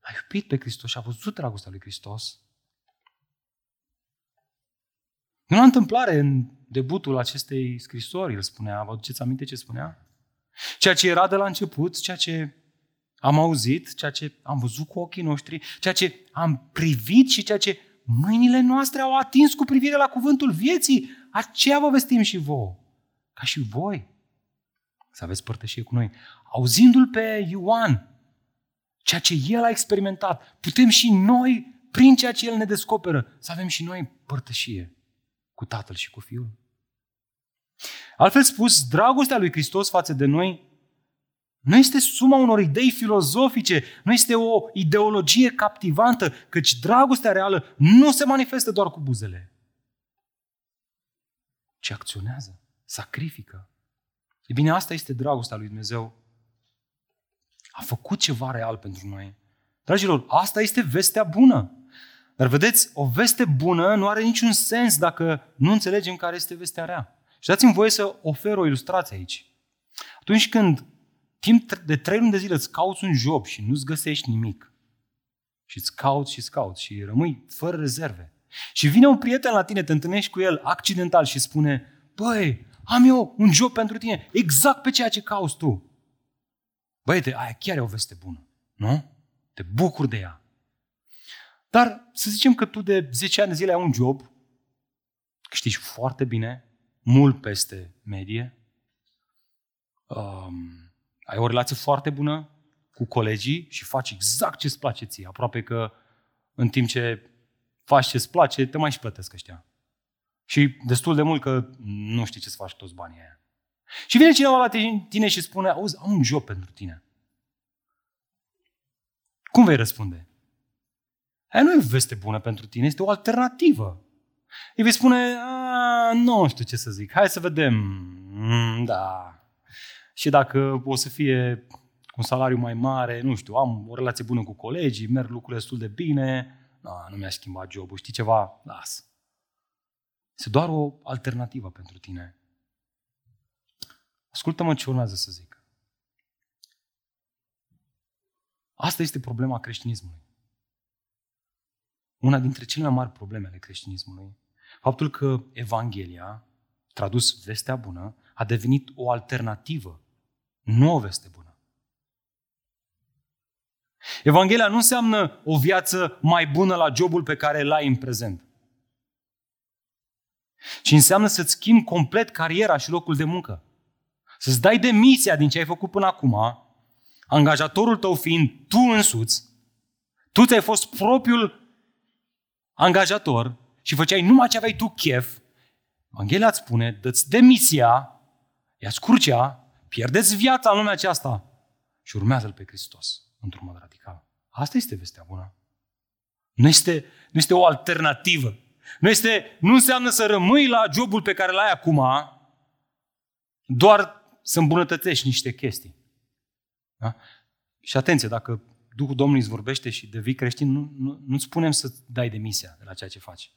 a iubit pe Hristos și a văzut dragostea lui Hristos. Nu la întâmplare în debutul acestei scrisori, el spunea, vă aduceți aminte ce spunea? Ceea ce era de la început, ceea ce am auzit, ceea ce am văzut cu ochii noștri, ceea ce am privit și ceea ce mâinile noastre au atins cu privire la cuvântul vieții, aceea vă vestim și vouă, ca și voi, să aveți părtășie cu noi. Auzindu-l pe Ioan, ceea ce el a experimentat, putem și noi, prin ceea ce el ne descoperă, să avem și noi părtășie cu Tatăl și cu Fiul. Altfel spus, dragostea lui Hristos față de noi nu este suma unor idei filozofice, nu este o ideologie captivantă, căci dragostea reală nu se manifestă doar cu buzele, ci acționează, sacrifică. E bine, asta este dragostea lui Dumnezeu. A făcut ceva real pentru noi. Dragilor, asta este vestea bună. Dar vedeți, o veste bună nu are niciun sens dacă nu înțelegem care este vestea rea. Și dați-mi voie să ofer o ilustrație aici. Atunci când timp de trei luni de zile îți cauți un job și nu-ți găsești nimic, și îți cauți și îți cauți și rămâi fără rezerve, și vine un prieten la tine, te întâlnești cu el accidental și spune, băi, am eu un job pentru tine, exact pe ceea ce cauți tu. Băiete, aia chiar e o veste bună, nu? Te bucuri de ea. Dar să zicem că tu de 10 ani de zile ai un job, câștigi foarte bine, mult peste medie, um, ai o relație foarte bună cu colegii și faci exact ce îți place ție, aproape că în timp ce faci ce îți place, te mai și plătesc ăștia. Și destul de mult că nu știi ce să faci toți banii aia. Și vine cineva la tine și spune, auzi, am un job pentru tine. Cum vei răspunde? Aia nu e o veste bună pentru tine, este o alternativă. Îi vei spune, nu știu ce să zic, hai să vedem. Mm, da. Și dacă o să fie cu un salariu mai mare, nu știu, am o relație bună cu colegii, merg lucrurile destul de bine, da, nu mi-a schimbat jobul, știi ceva? Las. Este doar o alternativă pentru tine. Ascultă-mă ce urmează să zic. Asta este problema creștinismului. Una dintre cele mai mari probleme ale creștinismului. Faptul că Evanghelia, tradus vestea bună, a devenit o alternativă, nu o veste bună. Evanghelia nu înseamnă o viață mai bună la jobul pe care îl ai în prezent. Ci înseamnă să-ți schimbi complet cariera și locul de muncă. Să-ți dai demisia din ce ai făcut până acum, angajatorul tău fiind tu însuți, tu ți-ai fost propriul angajator și făceai numai ce aveai tu chef, Evanghelia îți spune, dă-ți demisia, ia-ți crucea, pierdeți viața în lumea aceasta și urmează-L pe Hristos într-un mod radical. Asta este vestea bună. Nu este, nu este o alternativă. Nu, este, nu înseamnă să rămâi la jobul pe care l-ai acum, doar să îmbunătățești niște chestii. Da? Și atenție, dacă Duhul Domnului îți vorbește și devii creștin, nu, nu, nu spunem să dai demisia de la ceea ce faci.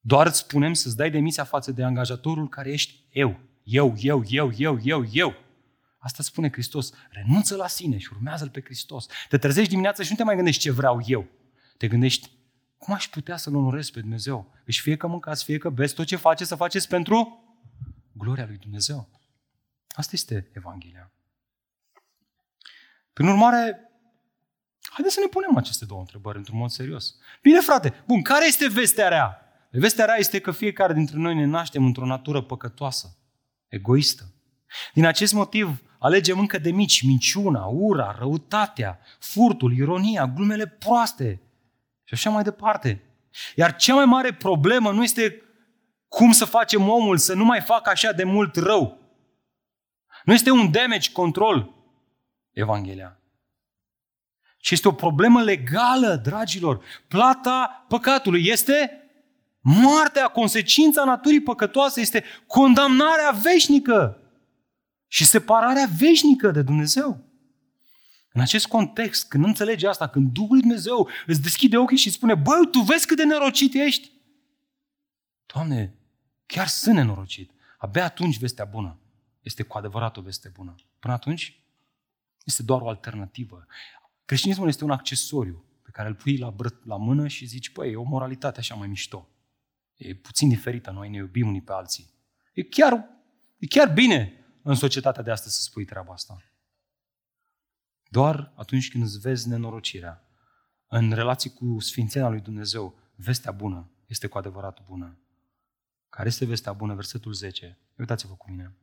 Doar îți spunem să-ți dai demisia față de angajatorul care ești eu. Eu, eu, eu, eu, eu, eu. Asta spune Hristos. Renunță la sine și urmează-L pe Hristos. Te trezești dimineața și nu te mai gândești ce vreau eu. Te gândești, cum aș putea să-L onorez pe Dumnezeu? Își fie că mâncați, fie că beți, tot ce faceți să faceți pentru gloria lui Dumnezeu. Asta este Evanghelia. Prin urmare, haideți să ne punem aceste două întrebări într-un mod serios. Bine, frate, bun, care este vestea rea? Vestea rea este că fiecare dintre noi ne naștem într-o natură păcătoasă, egoistă. Din acest motiv, alegem încă de mici minciuna, ura, răutatea, furtul, ironia, glumele proaste și așa mai departe. Iar cea mai mare problemă nu este cum să facem omul să nu mai facă așa de mult rău. Nu este un damage control, Evanghelia. Ci este o problemă legală, dragilor. Plata păcatului este moartea, consecința naturii păcătoase este condamnarea veșnică și separarea veșnică de Dumnezeu. În acest context, când înțelegi asta, când Duhul Dumnezeu îți deschide ochii și îți spune, băi, tu vezi cât de nerocit ești? Doamne, chiar sunt nenorocit. Abia atunci vestea bună este cu adevărat o veste bună. Până atunci este doar o alternativă. Creștinismul este un accesoriu pe care îl pui la, bră- la mână și zici, păi, e o moralitate așa mai mișto. E puțin diferită, noi ne iubim unii pe alții. E chiar, e chiar bine în societatea de astăzi să spui treaba asta. Doar atunci când îți vezi nenorocirea, în relații cu Sfințenia lui Dumnezeu, vestea bună este cu adevărat bună. Care este vestea bună? Versetul 10. Uitați-vă cu mine.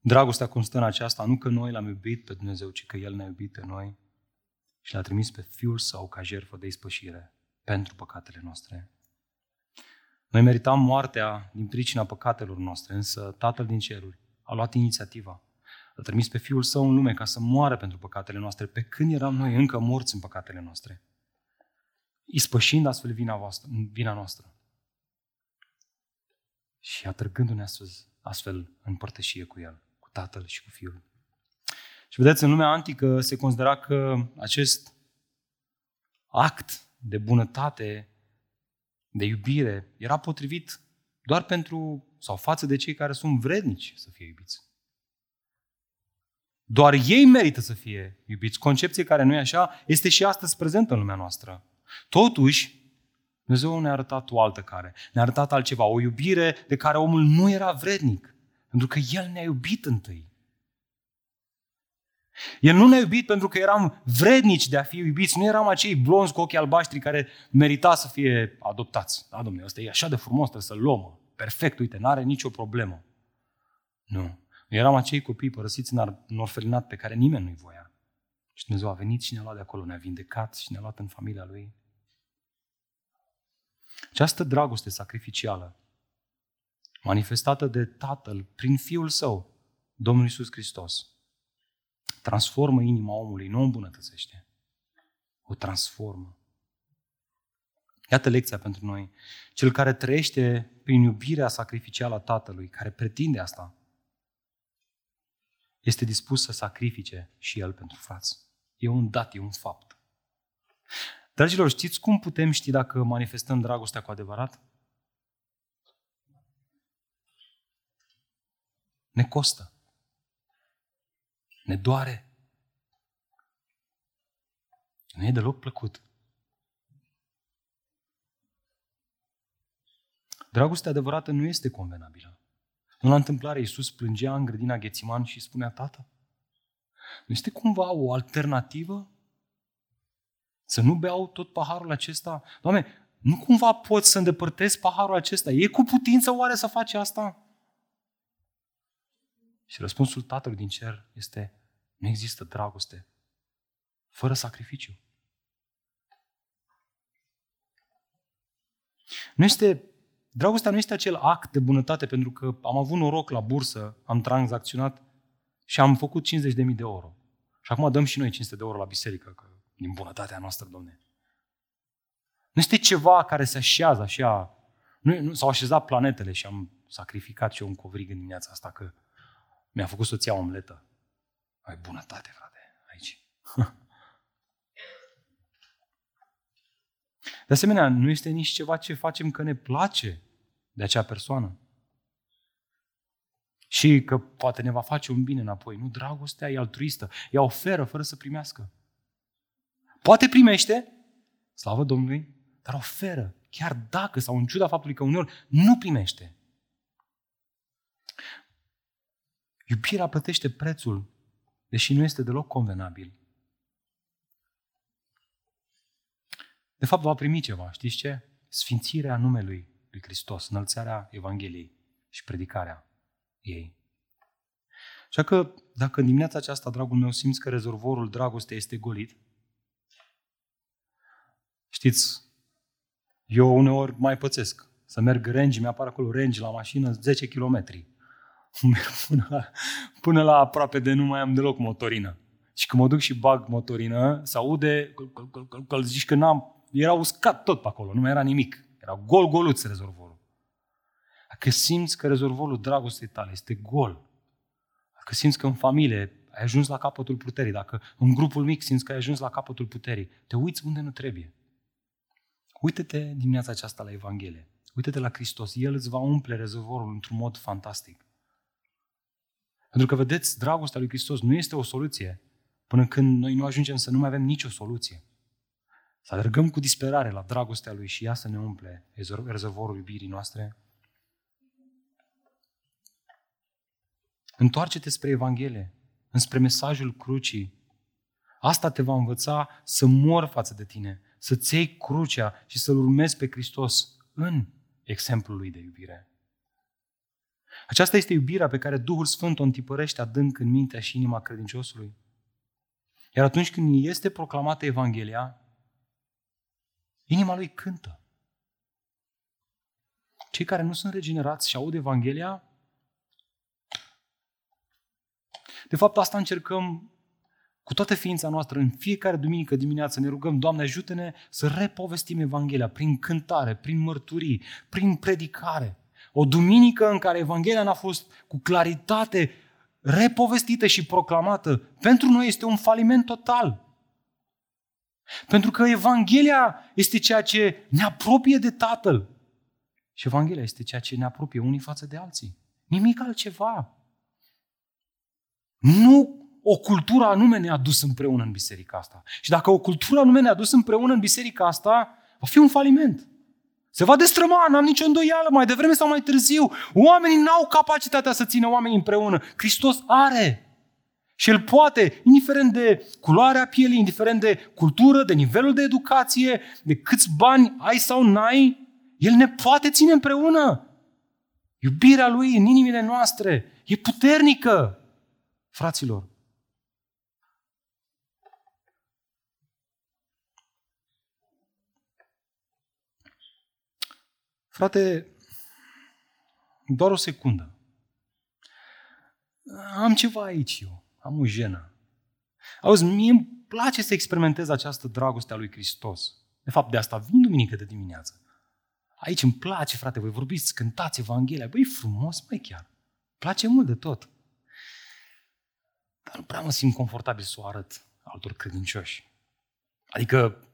Dragostea constă în aceasta, nu că noi l-am iubit pe Dumnezeu, ci că El ne-a iubit pe noi și l-a trimis pe Fiul Său ca jertfă de ispășire pentru păcatele noastre. Noi meritam moartea din pricina păcatelor noastre, însă Tatăl din ceruri a luat inițiativa. A trimis pe Fiul Său în lume ca să moară pentru păcatele noastre, pe când eram noi încă morți în păcatele noastre, ispășind astfel vina, voastră, vina noastră și atrăgându-ne astfel, astfel în părtășie cu El, cu Tatăl și cu Fiul. Și vedeți, în lumea antică se considera că acest act de bunătate de iubire era potrivit doar pentru sau față de cei care sunt vrednici să fie iubiți. Doar ei merită să fie iubiți. Concepție care nu e așa, este și astăzi prezentă în lumea noastră. Totuși, Dumnezeu ne-a arătat o altă care. Ne-a arătat altceva, o iubire de care omul nu era vrednic. Pentru că El ne-a iubit întâi. El nu ne-a iubit pentru că eram vrednici de a fi iubiți, nu eram acei blonzi cu ochii albaștri care merita să fie adoptați. Da, domnule, ăsta e așa de frumos, trebuie să-l luăm. Perfect, uite, n-are nicio problemă. Nu. Eram acei copii părăsiți în orfelinat pe care nimeni nu-i voia. Și Dumnezeu a venit și ne-a luat de acolo, ne-a vindecat și ne-a luat în familia Lui. Această dragoste sacrificială, manifestată de Tatăl prin Fiul Său, Domnul Isus Hristos, transformă inima omului, nu o îmbunătățește. O transformă. Iată lecția pentru noi. Cel care trăiește prin iubirea sacrificială a Tatălui, care pretinde asta, este dispus să sacrifice și el pentru frați. E un dat, e un fapt. Dragilor, știți cum putem ști dacă manifestăm dragostea cu adevărat? Ne costă. Ne doare. Nu e deloc plăcut. Dragostea adevărată nu este convenabilă. Nu la întâmplare Iisus plângea în grădina Ghețiman și spunea, Tată, nu este cumva o alternativă? Să nu beau tot paharul acesta? Doamne, nu cumva pot să îndepărtez paharul acesta? E cu putință oare să faci asta? Și răspunsul Tatălui din cer este, nu există dragoste fără sacrificiu. Nu este, dragostea nu este acel act de bunătate pentru că am avut noroc la bursă, am tranzacționat și am făcut 50.000 de euro. Și acum dăm și noi 500 de euro la biserică, că din bunătatea noastră, domne. Nu este ceva care se așează așa. Nu, nu, s-au așezat planetele și am sacrificat și eu un covrig în dimineața asta că mi-a făcut soția omletă. Ai bunătate, frate, aici. <laughs> De asemenea, nu este nici ceva ce facem că ne place de acea persoană. Și că poate ne va face un bine înapoi. Nu, dragostea e altruistă. Ea oferă fără să primească. Poate primește, slavă Domnului, dar oferă, chiar dacă sau în ciuda faptului că uneori nu primește. Iubirea plătește prețul, deși nu este deloc convenabil. De fapt, va primi ceva, știți ce? Sfințirea numelui lui Hristos, înălțarea Evangheliei și predicarea ei. Așa că, dacă în dimineața aceasta, dragul meu, simți că rezervorul dragostei este golit, știți, eu uneori mai pățesc. Să merg range, mi-apar acolo range la mașină 10 km. Merg <laughs> până la, până la aproape de nu mai am deloc motorină. Și când mă duc și bag motorină, se aude că zici că n-am, era uscat tot pe acolo, nu mai era nimic. Era gol-goluț rezervorul. Dacă simți că rezervorul dragostei tale este gol, dacă simți că în familie ai ajuns la capătul puterii, dacă în grupul mic simți că ai ajuns la capătul puterii, te uiți unde nu trebuie. Uită-te dimineața aceasta la Evanghelie. Uită-te la Hristos. El îți va umple rezervorul într-un mod fantastic. Pentru că, vedeți, dragostea lui Hristos nu este o soluție până când noi nu ajungem să nu mai avem nicio soluție. Să alergăm cu disperare la dragostea lui și ea să ne umple rezervorul iubirii noastre. Întoarce-te spre Evanghelie, înspre mesajul crucii. Asta te va învăța să mor față de tine, să-ți iei crucea și să-L urmezi pe Hristos în exemplul lui de iubire. Aceasta este iubirea pe care Duhul Sfânt o întipărește adânc în mintea și inima credinciosului. Iar atunci când este proclamată Evanghelia, inima lui cântă. Cei care nu sunt regenerați și aud Evanghelia, de fapt asta încercăm cu toată ființa noastră, în fiecare duminică dimineață ne rugăm, Doamne, ajută-ne să repovestim Evanghelia prin cântare, prin mărturii, prin predicare. O duminică în care Evanghelia n-a fost cu claritate repovestită și proclamată, pentru noi este un faliment total. Pentru că Evanghelia este ceea ce ne apropie de Tatăl. Și Evanghelia este ceea ce ne apropie unii față de alții. Nimic altceva. Nu o cultură anume ne-a dus împreună în biserica asta. Și dacă o cultură anume ne-a dus împreună în biserica asta, va fi un faliment. Se va destrăma, n-am nicio îndoială, mai devreme sau mai târziu. Oamenii n-au capacitatea să țină oamenii împreună. Hristos are. Și El poate, indiferent de culoarea pielii, indiferent de cultură, de nivelul de educație, de câți bani ai sau n-ai, El ne poate ține împreună. Iubirea Lui în inimile noastre e puternică, fraților. Frate, doar o secundă. Am ceva aici eu, am o jenă. Auzi, mie îmi place să experimentez această dragoste a lui Hristos. De fapt, de asta vin duminică de dimineață. Aici îmi place, frate, voi vorbiți, cântați Evanghelia. Băi, frumos, mai chiar. Place mult de tot. Dar nu prea mă simt confortabil să o arăt altor credincioși. Adică,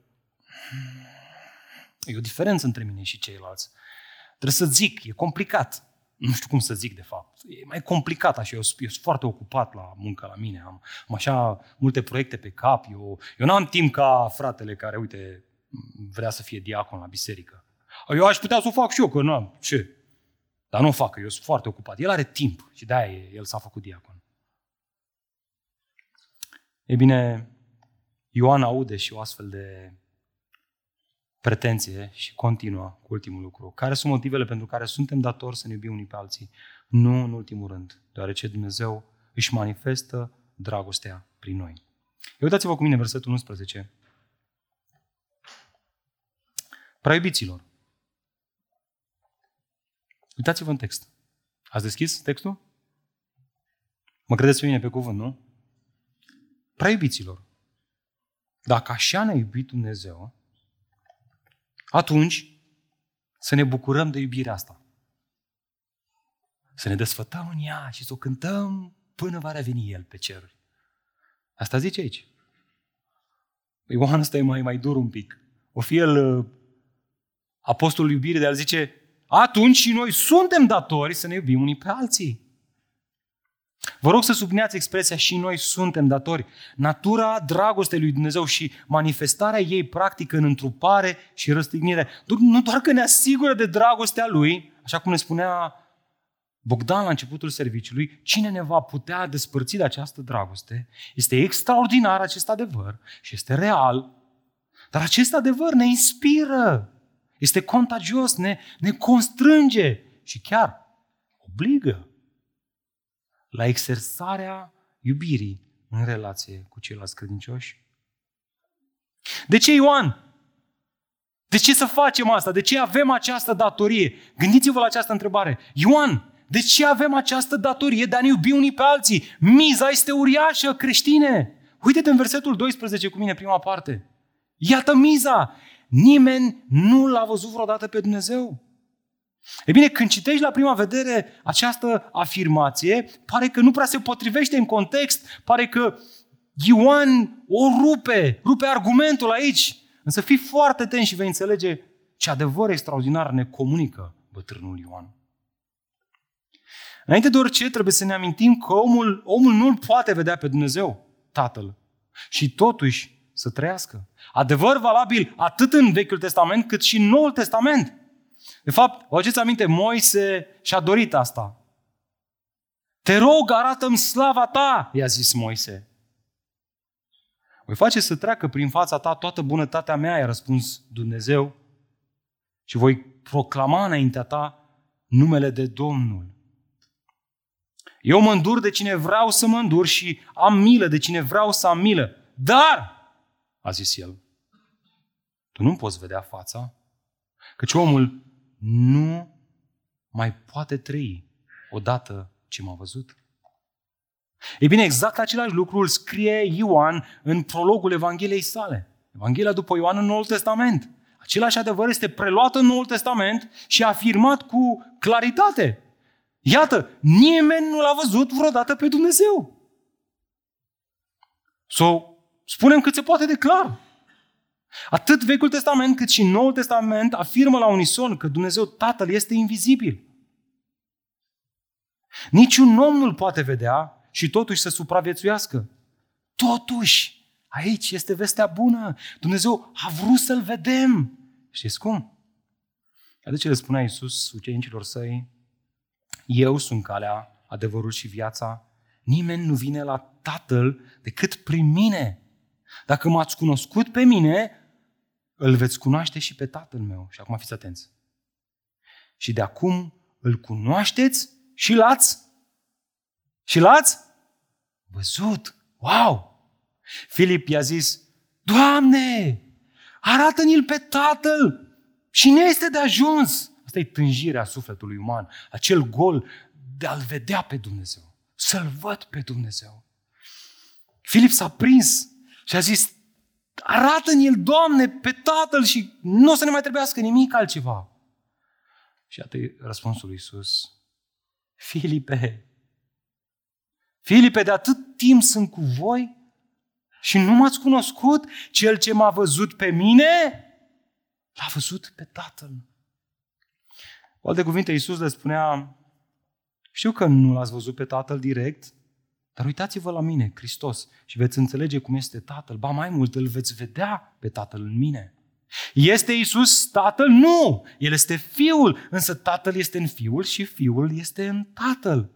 e o diferență între mine și ceilalți. Trebuie să zic, e complicat. Nu știu cum să zic, de fapt. E mai complicat așa, eu, eu sunt foarte ocupat la muncă la mine, am, am așa multe proiecte pe cap, eu, eu n-am timp ca fratele care, uite, vrea să fie diacon la biserică. Eu aș putea să o fac și eu, că nu am ce. Dar nu o fac, eu sunt foarte ocupat. El are timp și de-aia el s-a făcut diacon. E bine, Ioan aude și o astfel de pretenție și continuă cu ultimul lucru. Care sunt motivele pentru care suntem datori să ne iubim unii pe alții? Nu în ultimul rând, deoarece Dumnezeu își manifestă dragostea prin noi. Eu uitați-vă cu mine versetul 11. Prea iubiților. Uitați-vă în text. Ați deschis textul? Mă credeți pe mine pe cuvânt, nu? Prea iubiților. Dacă așa ne-a iubit Dumnezeu, atunci să ne bucurăm de iubirea asta. Să ne desfătăm în ea și să o cântăm până va reveni El pe ceruri. Asta zice aici. Ioan ăsta e mai, mai dur un pic. O fi el uh, apostolul iubirii, de el zice, atunci și noi suntem datori să ne iubim unii pe alții. Vă rog să subliniați expresia și noi suntem datori. Natura dragostei lui Dumnezeu și manifestarea ei practică în întrupare și răstignire. Nu doar că ne asigură de dragostea lui, așa cum ne spunea Bogdan la începutul serviciului, cine ne va putea despărți de această dragoste? Este extraordinar acest adevăr și este real, dar acest adevăr ne inspiră, este contagios, ne, ne constrânge și chiar obligă la exersarea iubirii în relație cu ceilalți credincioși. De ce Ioan? De ce să facem asta? De ce avem această datorie? Gândiți-vă la această întrebare. Ioan, de ce avem această datorie de a ne iubi unii pe alții? Miza este uriașă, creștine. Uite-te în versetul 12 cu mine, prima parte. Iată miza. Nimeni nu l-a văzut vreodată pe Dumnezeu. E bine, când citești la prima vedere această afirmație, pare că nu prea se potrivește în context, pare că Ioan o rupe, rupe argumentul aici. Însă fii foarte atent și vei înțelege ce adevăr extraordinar ne comunică bătrânul Ioan. Înainte de orice, trebuie să ne amintim că omul, omul nu-l poate vedea pe Dumnezeu, Tatăl, și totuși să trăiască. Adevăr valabil atât în Vechiul Testament cât și în Noul Testament. De fapt, vă aduceți aminte, Moise și-a dorit asta. Te rog, arată-mi slava ta, i-a zis Moise. Voi face să treacă prin fața ta toată bunătatea mea, i-a răspuns Dumnezeu, și voi proclama înaintea ta numele de Domnul. Eu mă îndur de cine vreau să mă îndur și am milă de cine vreau să am milă. Dar, a zis el, tu nu poți vedea fața, căci omul nu mai poate trăi odată ce m-a văzut. Ei bine, exact același lucru îl scrie Ioan în prologul Evangheliei sale. Evanghelia după Ioan în Noul Testament. Același adevăr este preluat în Noul Testament și afirmat cu claritate. Iată, nimeni nu l-a văzut vreodată pe Dumnezeu. So, spunem cât se poate de clar. Atât Vechiul Testament cât și Noul Testament afirmă la unison că Dumnezeu Tatăl este invizibil. Niciun om nu-l poate vedea și totuși să supraviețuiască. Totuși, aici este vestea bună. Dumnezeu a vrut să-l vedem. Știți cum? Iată ce le spunea Iisus ucenicilor săi eu sunt calea, adevărul și viața. Nimeni nu vine la Tatăl decât prin mine. Dacă m-ați cunoscut pe mine, îl veți cunoaște și pe Tatăl meu. Și acum fiți atenți. Și de acum îl cunoașteți și l-ați și l-ați văzut. Wow! Filip i-a zis, Doamne, arată-ni-l pe Tatăl și ne este de ajuns. Asta e tânjirea sufletului uman, acel gol de a-L vedea pe Dumnezeu, să-L văd pe Dumnezeu. Filip s-a prins și a zis, arată-ni-l, Doamne, pe Tatăl și nu o să ne mai trebuiască nimic altceva. Și atât răspunsul lui Iisus. Filipe, Filipe, de atât timp sunt cu voi și nu m-ați cunoscut? Cel ce m-a văzut pe mine, l-a văzut pe Tatăl. Cu alte cuvinte, Iisus le spunea, știu că nu l-ați văzut pe Tatăl direct, dar uitați-vă la mine, Hristos, și veți înțelege cum este Tatăl. Ba mai mult, îl veți vedea pe Tatăl în mine. Este Iisus Tatăl? Nu! El este Fiul, însă Tatăl este în Fiul și Fiul este în Tatăl.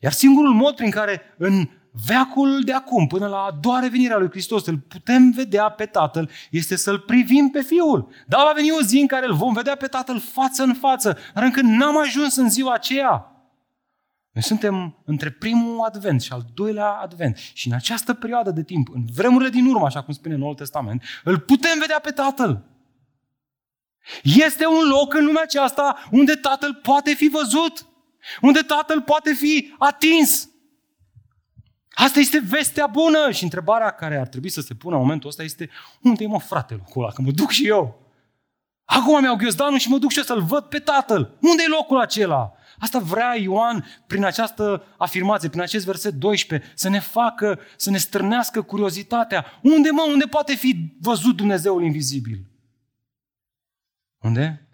Iar singurul mod prin care în veacul de acum, până la a doua revenire a lui Hristos, îl putem vedea pe Tatăl, este să-L privim pe Fiul. Dar va veni o zi în care îl vom vedea pe Tatăl față în față, dar încă n-am ajuns în ziua aceea. Noi suntem între primul advent și al doilea advent și în această perioadă de timp, în vremurile din urmă, așa cum spune Noul Testament, îl putem vedea pe Tatăl. Este un loc în lumea aceasta unde Tatăl poate fi văzut, unde Tatăl poate fi atins, Asta este vestea bună și întrebarea care ar trebui să se pună în momentul ăsta este unde e mă frate locul ăla, că mă duc și eu. Acum mi-au ghiozdanul și mă duc și eu să-l văd pe tatăl. Unde e locul acela? Asta vrea Ioan prin această afirmație, prin acest verset 12, să ne facă, să ne stârnească curiozitatea. Unde, mă, unde poate fi văzut Dumnezeul invizibil? Unde?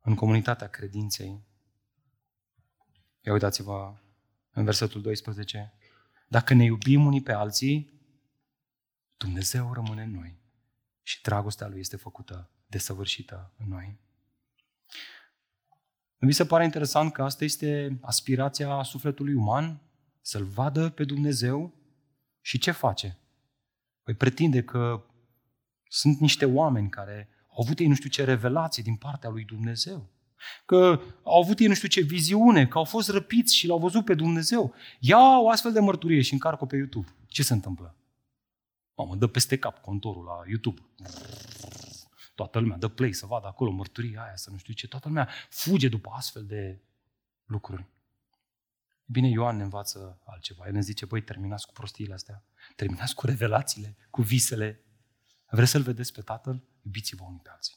În comunitatea credinței. Ia uitați-vă în versetul 12. Dacă ne iubim unii pe alții, Dumnezeu rămâne în noi și dragostea Lui este făcută desăvârșită în noi. Nu vi se pare interesant că asta este aspirația sufletului uman? Să-L vadă pe Dumnezeu și ce face? Păi pretinde că sunt niște oameni care au avut ei nu știu ce revelație din partea lui Dumnezeu. Că au avut ei nu știu ce viziune, că au fost răpiți și l-au văzut pe Dumnezeu. Ia o astfel de mărturie și încarcă pe YouTube. Ce se întâmplă? Mamă, dă peste cap contorul la YouTube. Toată lumea dă play să vadă acolo mărturia aia, să nu știu ce. Toată lumea fuge după astfel de lucruri. Bine, Ioan ne învață altceva. El ne zice, băi, terminați cu prostiile astea. Terminați cu revelațiile, cu visele. Vreți să-L vedeți pe Tatăl? Iubiți-vă unii pe alții.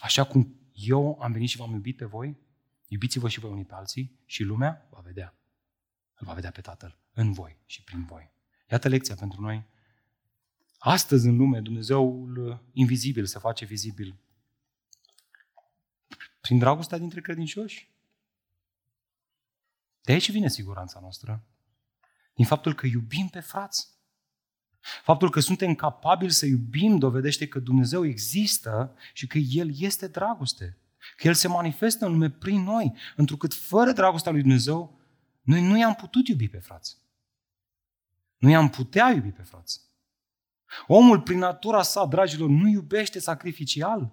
Așa cum eu am venit și v-am iubit pe voi, iubiți-vă și voi unii pe alții și lumea va vedea. Îl va vedea pe Tatăl în voi și prin voi. Iată lecția pentru noi. Astăzi în lume Dumnezeul invizibil se face vizibil. Prin dragostea dintre credincioși. De aici vine siguranța noastră. Din faptul că iubim pe frați. Faptul că suntem capabili să iubim dovedește că Dumnezeu există și că El este dragoste. Că El se manifestă în lume prin noi, întrucât fără dragostea lui Dumnezeu, noi nu i-am putut iubi pe frați. Nu i-am putea iubi pe frați. Omul, prin natura sa, dragilor, nu iubește sacrificial.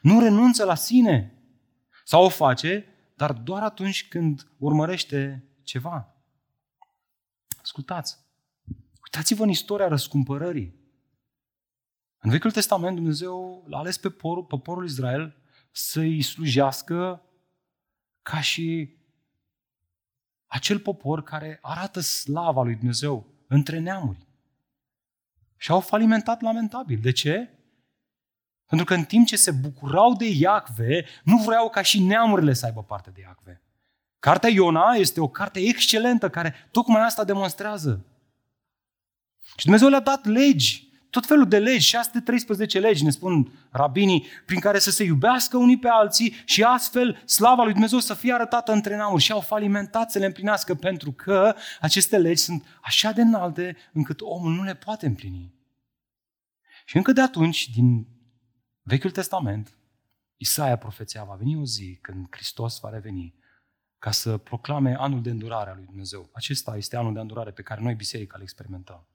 Nu renunță la sine. Sau o face, dar doar atunci când urmărește ceva. Ascultați. Uitați-vă în istoria răscumpărării. În Vechiul Testament Dumnezeu l-a ales pe poporul, poporul Israel să-i slujească ca și acel popor care arată slava lui Dumnezeu între neamuri. Și au falimentat lamentabil. De ce? Pentru că în timp ce se bucurau de Iacve, nu vreau ca și neamurile să aibă parte de Iacve. Cartea Iona este o carte excelentă care tocmai asta demonstrează. Și Dumnezeu le-a dat legi, tot felul de legi, 613 legi, ne spun rabinii, prin care să se iubească unii pe alții și astfel slava lui Dumnezeu să fie arătată între neamuri și au falimentat să le împlinească pentru că aceste legi sunt așa de înalte încât omul nu le poate împlini. Și încă de atunci, din Vechiul Testament, Isaia profeția, va veni o zi când Hristos va reveni ca să proclame anul de îndurare a lui Dumnezeu. Acesta este anul de îndurare pe care noi, biserica, îl experimentăm.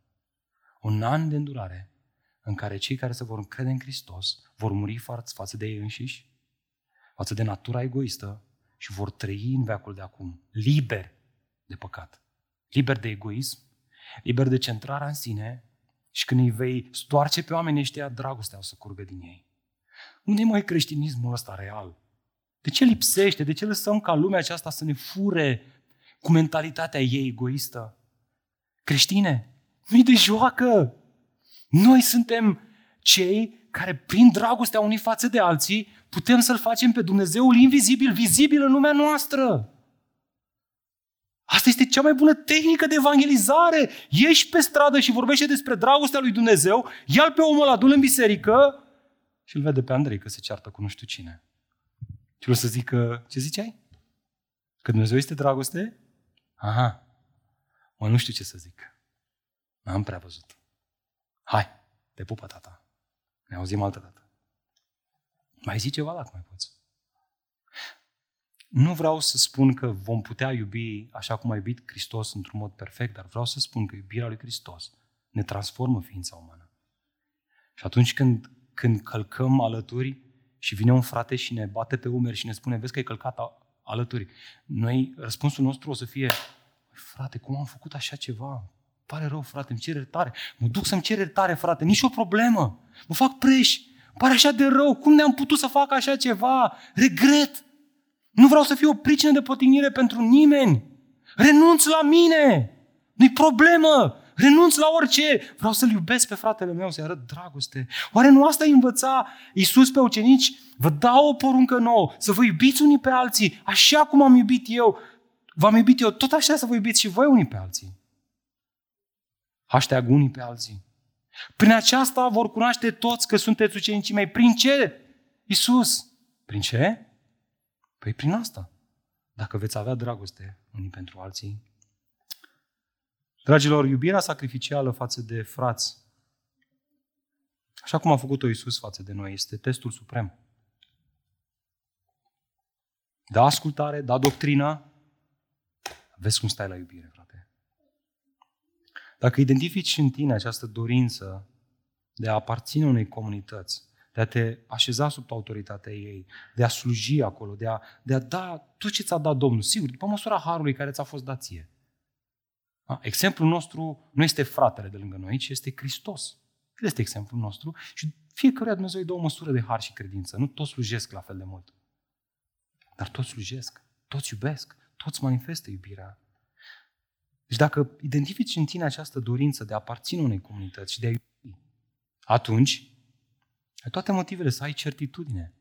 Un an de îndurare în care cei care se vor crede în Hristos vor muri față de ei înșiși, față de natura egoistă și vor trăi în veacul de acum, liber de păcat, liber de egoism, liber de centrarea în sine și când îi vei stoarce pe oamenii ăștia, dragostea o să curgă din ei. Unde e mai creștinismul ăsta real? De ce lipsește? De ce lăsăm ca lumea aceasta să ne fure cu mentalitatea ei egoistă? Creștine, nu-i de joacă! Noi suntem cei care, prin dragostea unii față de alții, putem să-L facem pe Dumnezeul invizibil, vizibil în lumea noastră. Asta este cea mai bună tehnică de evangelizare. Ieși pe stradă și vorbește despre dragostea lui Dumnezeu, ia pe omul ăla, în biserică și îl vede pe Andrei că se ceartă cu nu știu cine. Și o să zică, ce ziceai? Că Dumnezeu este dragoste? Aha, mă, nu știu ce să zic. N-am prea văzut. Hai, te pupă tata. Ne auzim altă dată. Mai zi ceva dacă mai poți. Nu vreau să spun că vom putea iubi așa cum a iubit Hristos într-un mod perfect, dar vreau să spun că iubirea lui Hristos ne transformă ființa umană. Și atunci când, când călcăm alături și vine un frate și ne bate pe umeri și ne spune, vezi că ai călcat alături, noi, răspunsul nostru o să fie, frate, cum am făcut așa ceva? Pare rău, frate, îmi cer iertare. Mă duc să-mi cer iertare, frate, nici o problemă. Mă fac preș. Pare așa de rău. Cum ne-am putut să fac așa ceva? Regret. Nu vreau să fiu o pricină de potignire pentru nimeni. Renunț la mine. Nu-i problemă. Renunț la orice. Vreau să-l iubesc pe fratele meu, să-i arăt dragoste. Oare nu asta îi învăța Iisus pe ucenici? Vă dau o poruncă nouă, să vă iubiți unii pe alții, așa cum am iubit eu. V-am iubit eu, tot așa să vă iubiți și voi unii pe alții. Hashtag unii pe alții. Prin aceasta vor cunoaște toți că sunteți ucenicii mei. Prin ce? Iisus. Prin ce? Păi prin asta. Dacă veți avea dragoste unii pentru alții. Dragilor, iubirea sacrificială față de frați, așa cum a făcut-o Iisus față de noi, este testul suprem. Da ascultare, da doctrina, vezi cum stai la iubire, frate. Dacă identifici în tine această dorință de a aparține unei comunități, de a te așeza sub autoritatea ei, de a sluji acolo, de a, de a da tot ce ți-a dat Domnul, sigur, după măsura harului care ți-a fost dat ție. Da? Exemplul nostru nu este fratele de lângă noi, ci este Hristos. El este exemplul nostru și fiecare Dumnezeu îi dă o măsură de har și credință. Nu toți slujesc la fel de mult. Dar toți slujesc, toți iubesc, toți manifestă iubirea. Deci dacă identifici în tine această dorință de a aparține unei comunități și de a iubi, atunci ai toate motivele să ai certitudine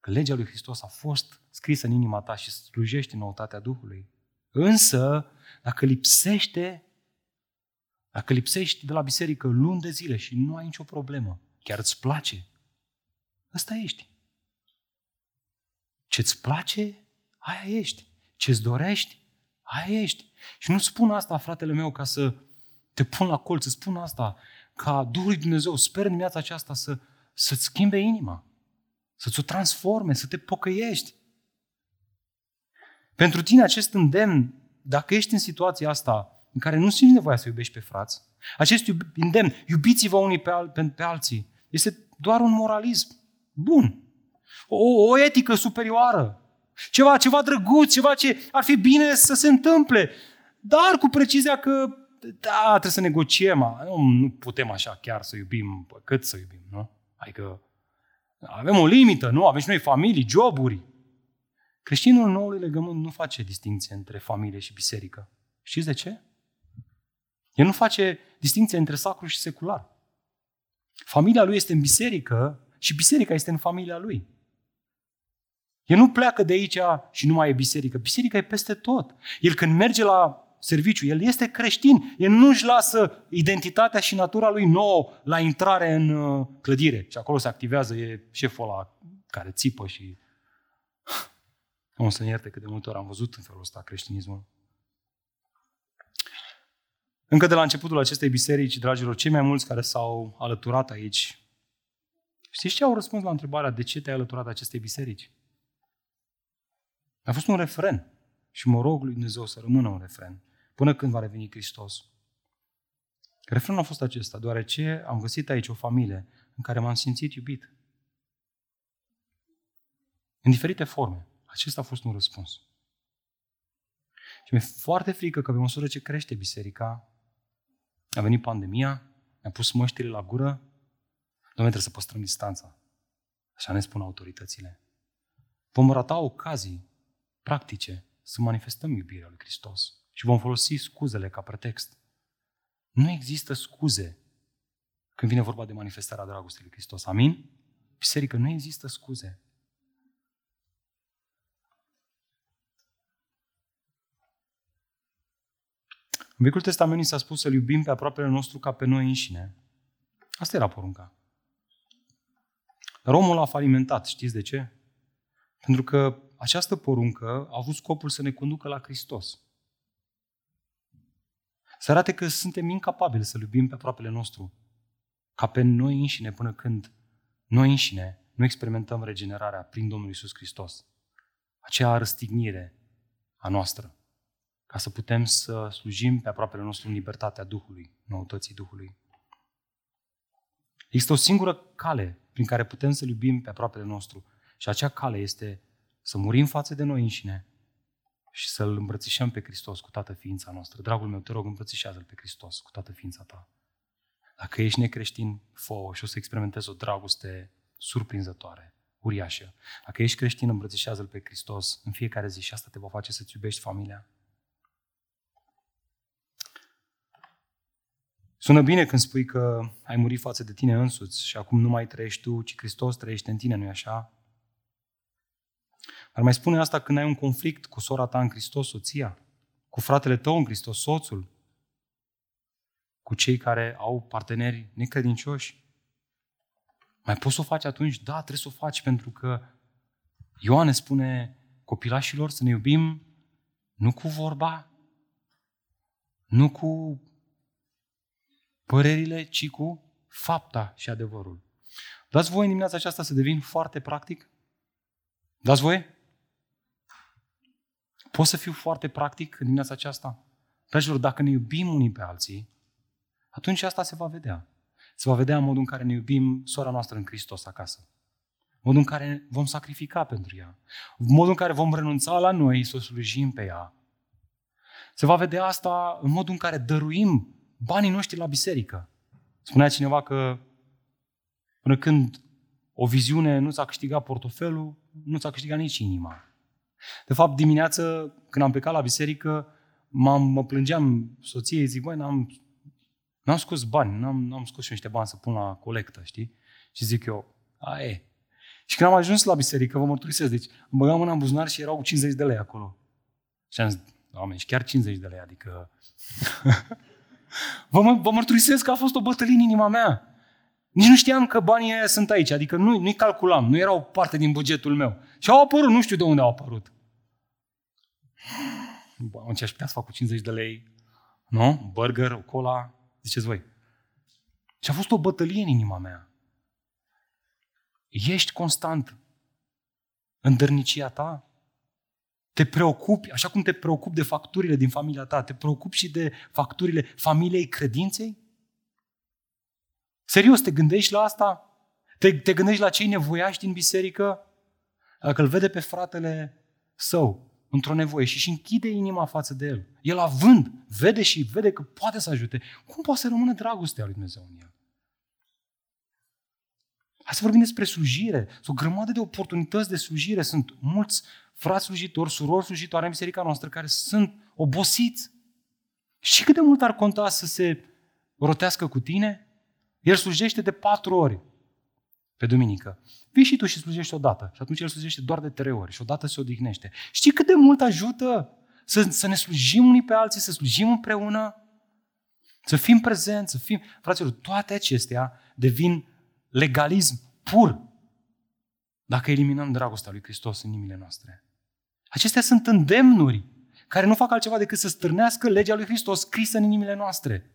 că legea lui Hristos a fost scrisă în inima ta și slujește noutatea Duhului. Însă, dacă lipsește, dacă lipsești de la biserică luni de zile și nu ai nicio problemă, chiar îți place, ăsta ești. Ce-ți place, aia ești. Ce-ți dorești, aia ești. Și nu spun asta, fratele meu, ca să te pun la colț, spun asta ca Duhul lui Dumnezeu, sper în dimineața aceasta să, să-ți schimbe inima, să-ți o transforme, să te pocăiești. Pentru tine acest îndemn, dacă ești în situația asta în care nu simți nevoia să iubești pe frați, acest îndemn, iubiți-vă unii pe, al, pe, pe alții, este doar un moralism bun. O, o etică superioară. Ceva, ceva drăguț, ceva ce ar fi bine să se întâmple. Dar cu precizia că da, trebuie să negociem. Nu, nu putem așa chiar să iubim, cât să iubim, nu? Adică avem o limită, nu? Avem și noi familii, joburi. Creștinul noului legământ nu face distinție între familie și biserică. Știți de ce? El nu face distinție între sacru și secular. Familia lui este în biserică și biserica este în familia lui. El nu pleacă de aici și nu mai e biserică. Biserica e peste tot. El când merge la serviciu, el este creștin. El nu-și lasă identitatea și natura lui nouă la intrare în uh, clădire. Și acolo se activează, e șeful ăla care țipă și... <laughs> O să-mi ierte cât de multe ori am văzut în felul ăsta creștinismul. Încă de la începutul acestei biserici, dragilor, cei mai mulți care s-au alăturat aici, știți ce au răspuns la întrebarea de ce te-ai alăturat acestei biserici? A fost un refren. Și mă rog lui Dumnezeu să rămână un refren până când va reveni Hristos. Refrenul a fost acesta, deoarece am găsit aici o familie în care m-am simțit iubit. În diferite forme. Acesta a fost un răspuns. Și mi-e foarte frică că pe măsură ce crește biserica, a venit pandemia, ne-a pus măștile la gură, Doamne, trebuie să păstrăm distanța. Așa ne spun autoritățile. Vom rata ocazii practice să manifestăm iubirea lui Hristos și vom folosi scuzele ca pretext. Nu există scuze când vine vorba de manifestarea dragostei lui Hristos. Amin? Biserică, nu există scuze. În Vechiul Testament s-a spus să-L iubim pe aproapele nostru ca pe noi înșine. Asta era porunca. Dar omul a falimentat. Știți de ce? Pentru că această poruncă a avut scopul să ne conducă la Hristos. Să arate că suntem incapabili să iubim pe aproapele nostru, ca pe noi înșine, până când noi înșine nu experimentăm regenerarea prin Domnul Isus Hristos. Acea răstignire a noastră, ca să putem să slujim pe aproapele nostru în libertatea Duhului, noutății Duhului. Există o singură cale prin care putem să iubim pe aproapele nostru și acea cale este să murim față de noi înșine și să-L îmbrățișăm pe Hristos cu toată ființa noastră. Dragul meu, te rog, îmbrățișează-L pe Hristos cu toată ființa ta. Dacă ești necreștin, fă și o să experimentezi o dragoste surprinzătoare, uriașă. Dacă ești creștin, îmbrățișează-L pe Hristos în fiecare zi și asta te va face să-ți iubești familia. Sună bine când spui că ai murit față de tine însuți și acum nu mai trăiești tu, ci Hristos trăiește în tine, nu-i așa? Ar mai spune asta când ai un conflict cu sora ta în Hristos, soția, cu fratele tău în Hristos, soțul, cu cei care au parteneri necredincioși. Mai poți să o faci atunci? Da, trebuie să o faci pentru că Ioan ne spune copilașilor să ne iubim nu cu vorba, nu cu părerile, ci cu fapta și adevărul. Dați voi în dimineața aceasta să devin foarte practic? Dați voie? Pot să fiu foarte practic în dimineața aceasta? Dragilor, dacă ne iubim unii pe alții, atunci asta se va vedea. Se va vedea în modul în care ne iubim sora noastră în Hristos acasă. Modul în care vom sacrifica pentru ea. Modul în care vom renunța la noi să o slujim pe ea. Se va vedea asta în modul în care dăruim banii noștri la biserică. Spunea cineva că până când o viziune nu ți-a câștigat portofelul, nu ți-a câștigat nici inima. De fapt, dimineață, când am plecat la biserică, m-am, mă plângeam soției, zic, băi, n-am, n-am scos bani, n-am, n-am scos și niște bani să pun la colectă, știi? Și zic eu, a, e. Și când am ajuns la biserică, vă mărturisesc, deci îmi băgam mâna în buzunar și erau 50 de lei acolo. Și am zis, oameni, și chiar 50 de lei, adică... <laughs> vă, vă mărturisesc că a fost o bătălie în inima mea. Nici nu știam că banii aia sunt aici, adică nu, nu-i calculam, nu erau parte din bugetul meu. Și au apărut, nu știu de unde au apărut. Bă, ce aș putea să fac cu 50 de lei? Nu? Burger, o cola? Ziceți voi. Și a fost o bătălie în inima mea. Ești constant în dărnicia ta? Te preocupi, așa cum te preocupi de facturile din familia ta, te preocupi și de facturile familiei credinței? Serios, te gândești la asta? Te, te gândești la cei nevoiași din biserică? Dacă îl vede pe fratele său într-o nevoie și își închide inima față de el, el având, vede și vede că poate să ajute, cum poate să rămână dragostea lui Dumnezeu în el? Hai să vorbim despre slujire. Sunt o grămadă de oportunități de slujire. Sunt mulți frați slujitori, surori slujitoare în biserica noastră care sunt obosiți. Și cât de mult ar conta să se rotească cu tine? El slujește de patru ori pe duminică. Vii și tu și slujești odată. Și atunci el slujește doar de trei ori și odată se odihnește. Știi cât de mult ajută să, să ne slujim unii pe alții, să slujim împreună? Să fim prezenți, să fim... Fraților, toate acestea devin legalism pur dacă eliminăm dragostea lui Hristos în inimile noastre. Acestea sunt îndemnuri care nu fac altceva decât să stârnească legea lui Hristos scrisă în inimile noastre.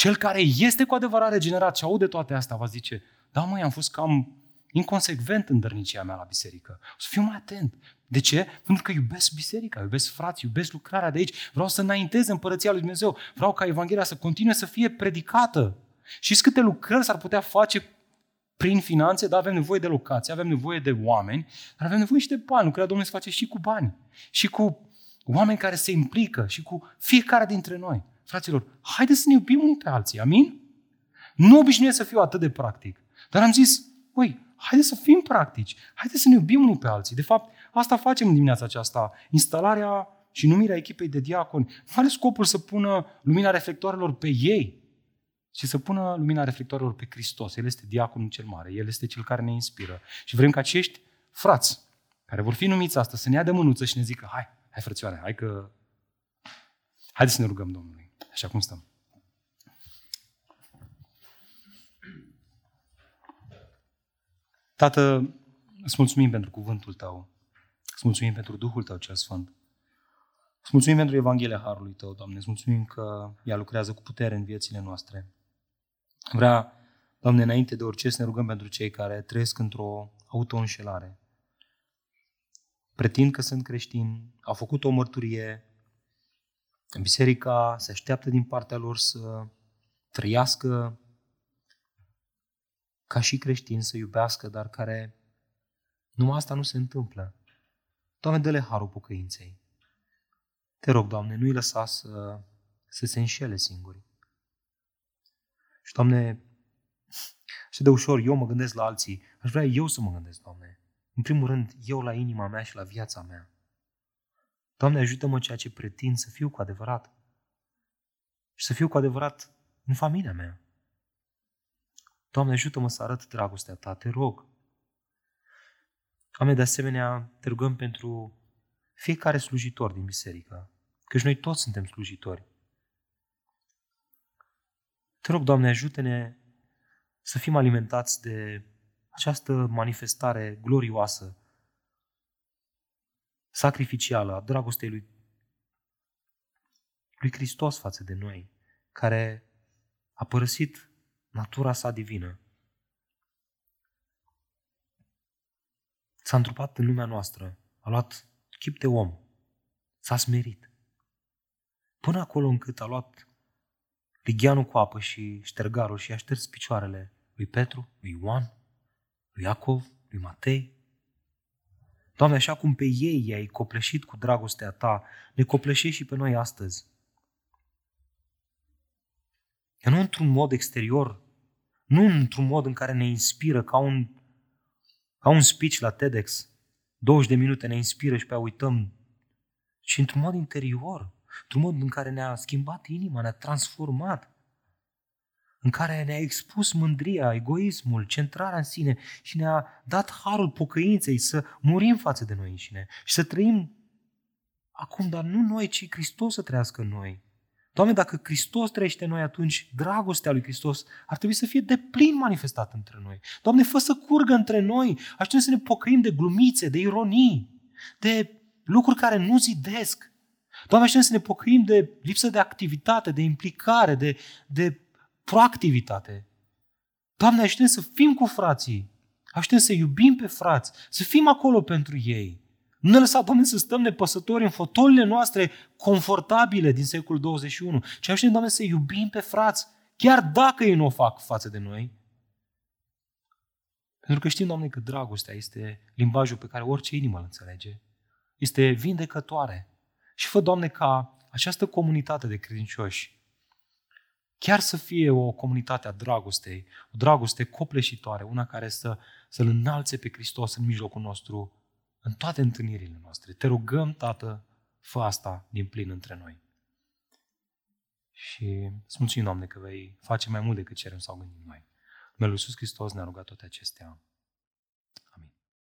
Cel care este cu adevărat regenerat și aude toate astea va zice, da măi, am fost cam inconsecvent în dărnicia mea la biserică. O să fiu mai atent. De ce? Pentru că iubesc biserica, iubesc frații, iubesc lucrarea de aici. Vreau să înaintez împărăția lui Dumnezeu. Vreau ca Evanghelia să continue să fie predicată. Și câte lucrări s-ar putea face prin finanțe, dar avem nevoie de locație, avem nevoie de oameni, dar avem nevoie și de bani. Lucrarea Domnului se face și cu bani. Și cu oameni care se implică și cu fiecare dintre noi. Fraților, haideți să ne iubim unii pe alții, amin? Nu obișnuiesc să fiu atât de practic, dar am zis, ui, haideți să fim practici, haideți să ne iubim unii pe alții. De fapt, asta facem în dimineața aceasta. Instalarea și numirea echipei de diaconi nu are scopul să pună lumina reflectoarelor pe ei, ci să pună lumina reflectoarelor pe Hristos. El este diaconul cel mare, El este cel care ne inspiră. Și vrem ca acești frați care vor fi numiți astăzi să ne ia de mânuță și ne zică, hai, hai frățioare, hai că... Haideți să ne rugăm Domnului așa cum stăm. Tată, îți mulțumim pentru cuvântul Tău. Îți mulțumim pentru Duhul Tău cel Sfânt. Îți mulțumim pentru Evanghelia Harului Tău, Doamne. Îți mulțumim că ea lucrează cu putere în viețile noastre. Vrea, Doamne, înainte de orice să ne rugăm pentru cei care trăiesc într-o autoînșelare. Pretind că sunt creștini, au făcut o mărturie Biserica se așteaptă din partea lor să trăiască ca și creștini, să iubească, dar care numai asta nu se întâmplă. Doamne, dă-le harul pocăinței. Te rog, Doamne, nu-i lăsa să, să se înșele singuri. Și, Doamne, și de ușor eu mă gândesc la alții, aș vrea eu să mă gândesc, Doamne. În primul rând, eu la inima mea și la viața mea. Doamne, ajută-mă ceea ce pretind să fiu cu adevărat. Și să fiu cu adevărat în familia mea. Doamne, ajută-mă să arăt dragostea Ta, te rog. Doamne, de asemenea, te rugăm pentru fiecare slujitor din biserică, căci noi toți suntem slujitori. Te rog, Doamne, ajută-ne să fim alimentați de această manifestare glorioasă sacrificială a dragostei lui, lui Hristos față de noi, care a părăsit natura sa divină. S-a întrupat în lumea noastră, a luat chip de om S-a smerit. Până acolo încât a luat ligheanul cu apă și ștergarul și a șters picioarele lui Petru, lui Ioan, lui Iacov, lui Matei. Doamne, așa cum pe ei i-ai copleșit cu dragostea Ta, ne copleșești și pe noi astăzi. Că nu într-un mod exterior, nu într-un mod în care ne inspiră ca un, ca un speech la TEDx. 20 de minute ne inspiră și pe a uităm, ci într-un mod interior, într-un mod în care ne-a schimbat inima, ne-a transformat, în care ne-a expus mândria, egoismul, centrarea în sine și ne-a dat harul pocăinței să murim față de noi înșine și să trăim acum, dar nu noi, ci Hristos să trăiască în noi. Doamne, dacă Hristos trăiește în noi, atunci dragostea lui Hristos ar trebui să fie de plin manifestată între noi. Doamne, fă să curgă între noi, aș trebui să ne pocăim de glumițe, de ironii, de lucruri care nu zidesc. Doamne, aș să ne pocăim de lipsă de activitate, de implicare, de, de proactivitate. Doamne, aș să fim cu frații, aș să iubim pe frați, să fim acolo pentru ei. Nu ne lăsa, Doamne, să stăm nepăsători în fotolile noastre confortabile din secolul 21, ci aș Doamne, să iubim pe frați, chiar dacă ei nu o fac față de noi. Pentru că știm, Doamne, că dragostea este limbajul pe care orice inimă îl înțelege. Este vindecătoare. Și fă, Doamne, ca această comunitate de credincioși chiar să fie o comunitate a dragostei, o dragoste copleșitoare, una care să, să-L înalțe pe Hristos în mijlocul nostru în toate întâlnirile noastre. Te rugăm, Tată, fă asta din plin între noi. Și îți mulțumim, Doamne, că vei face mai mult decât cerem sau gândim noi. Numele Iisus Hristos ne-a rugat toate acestea.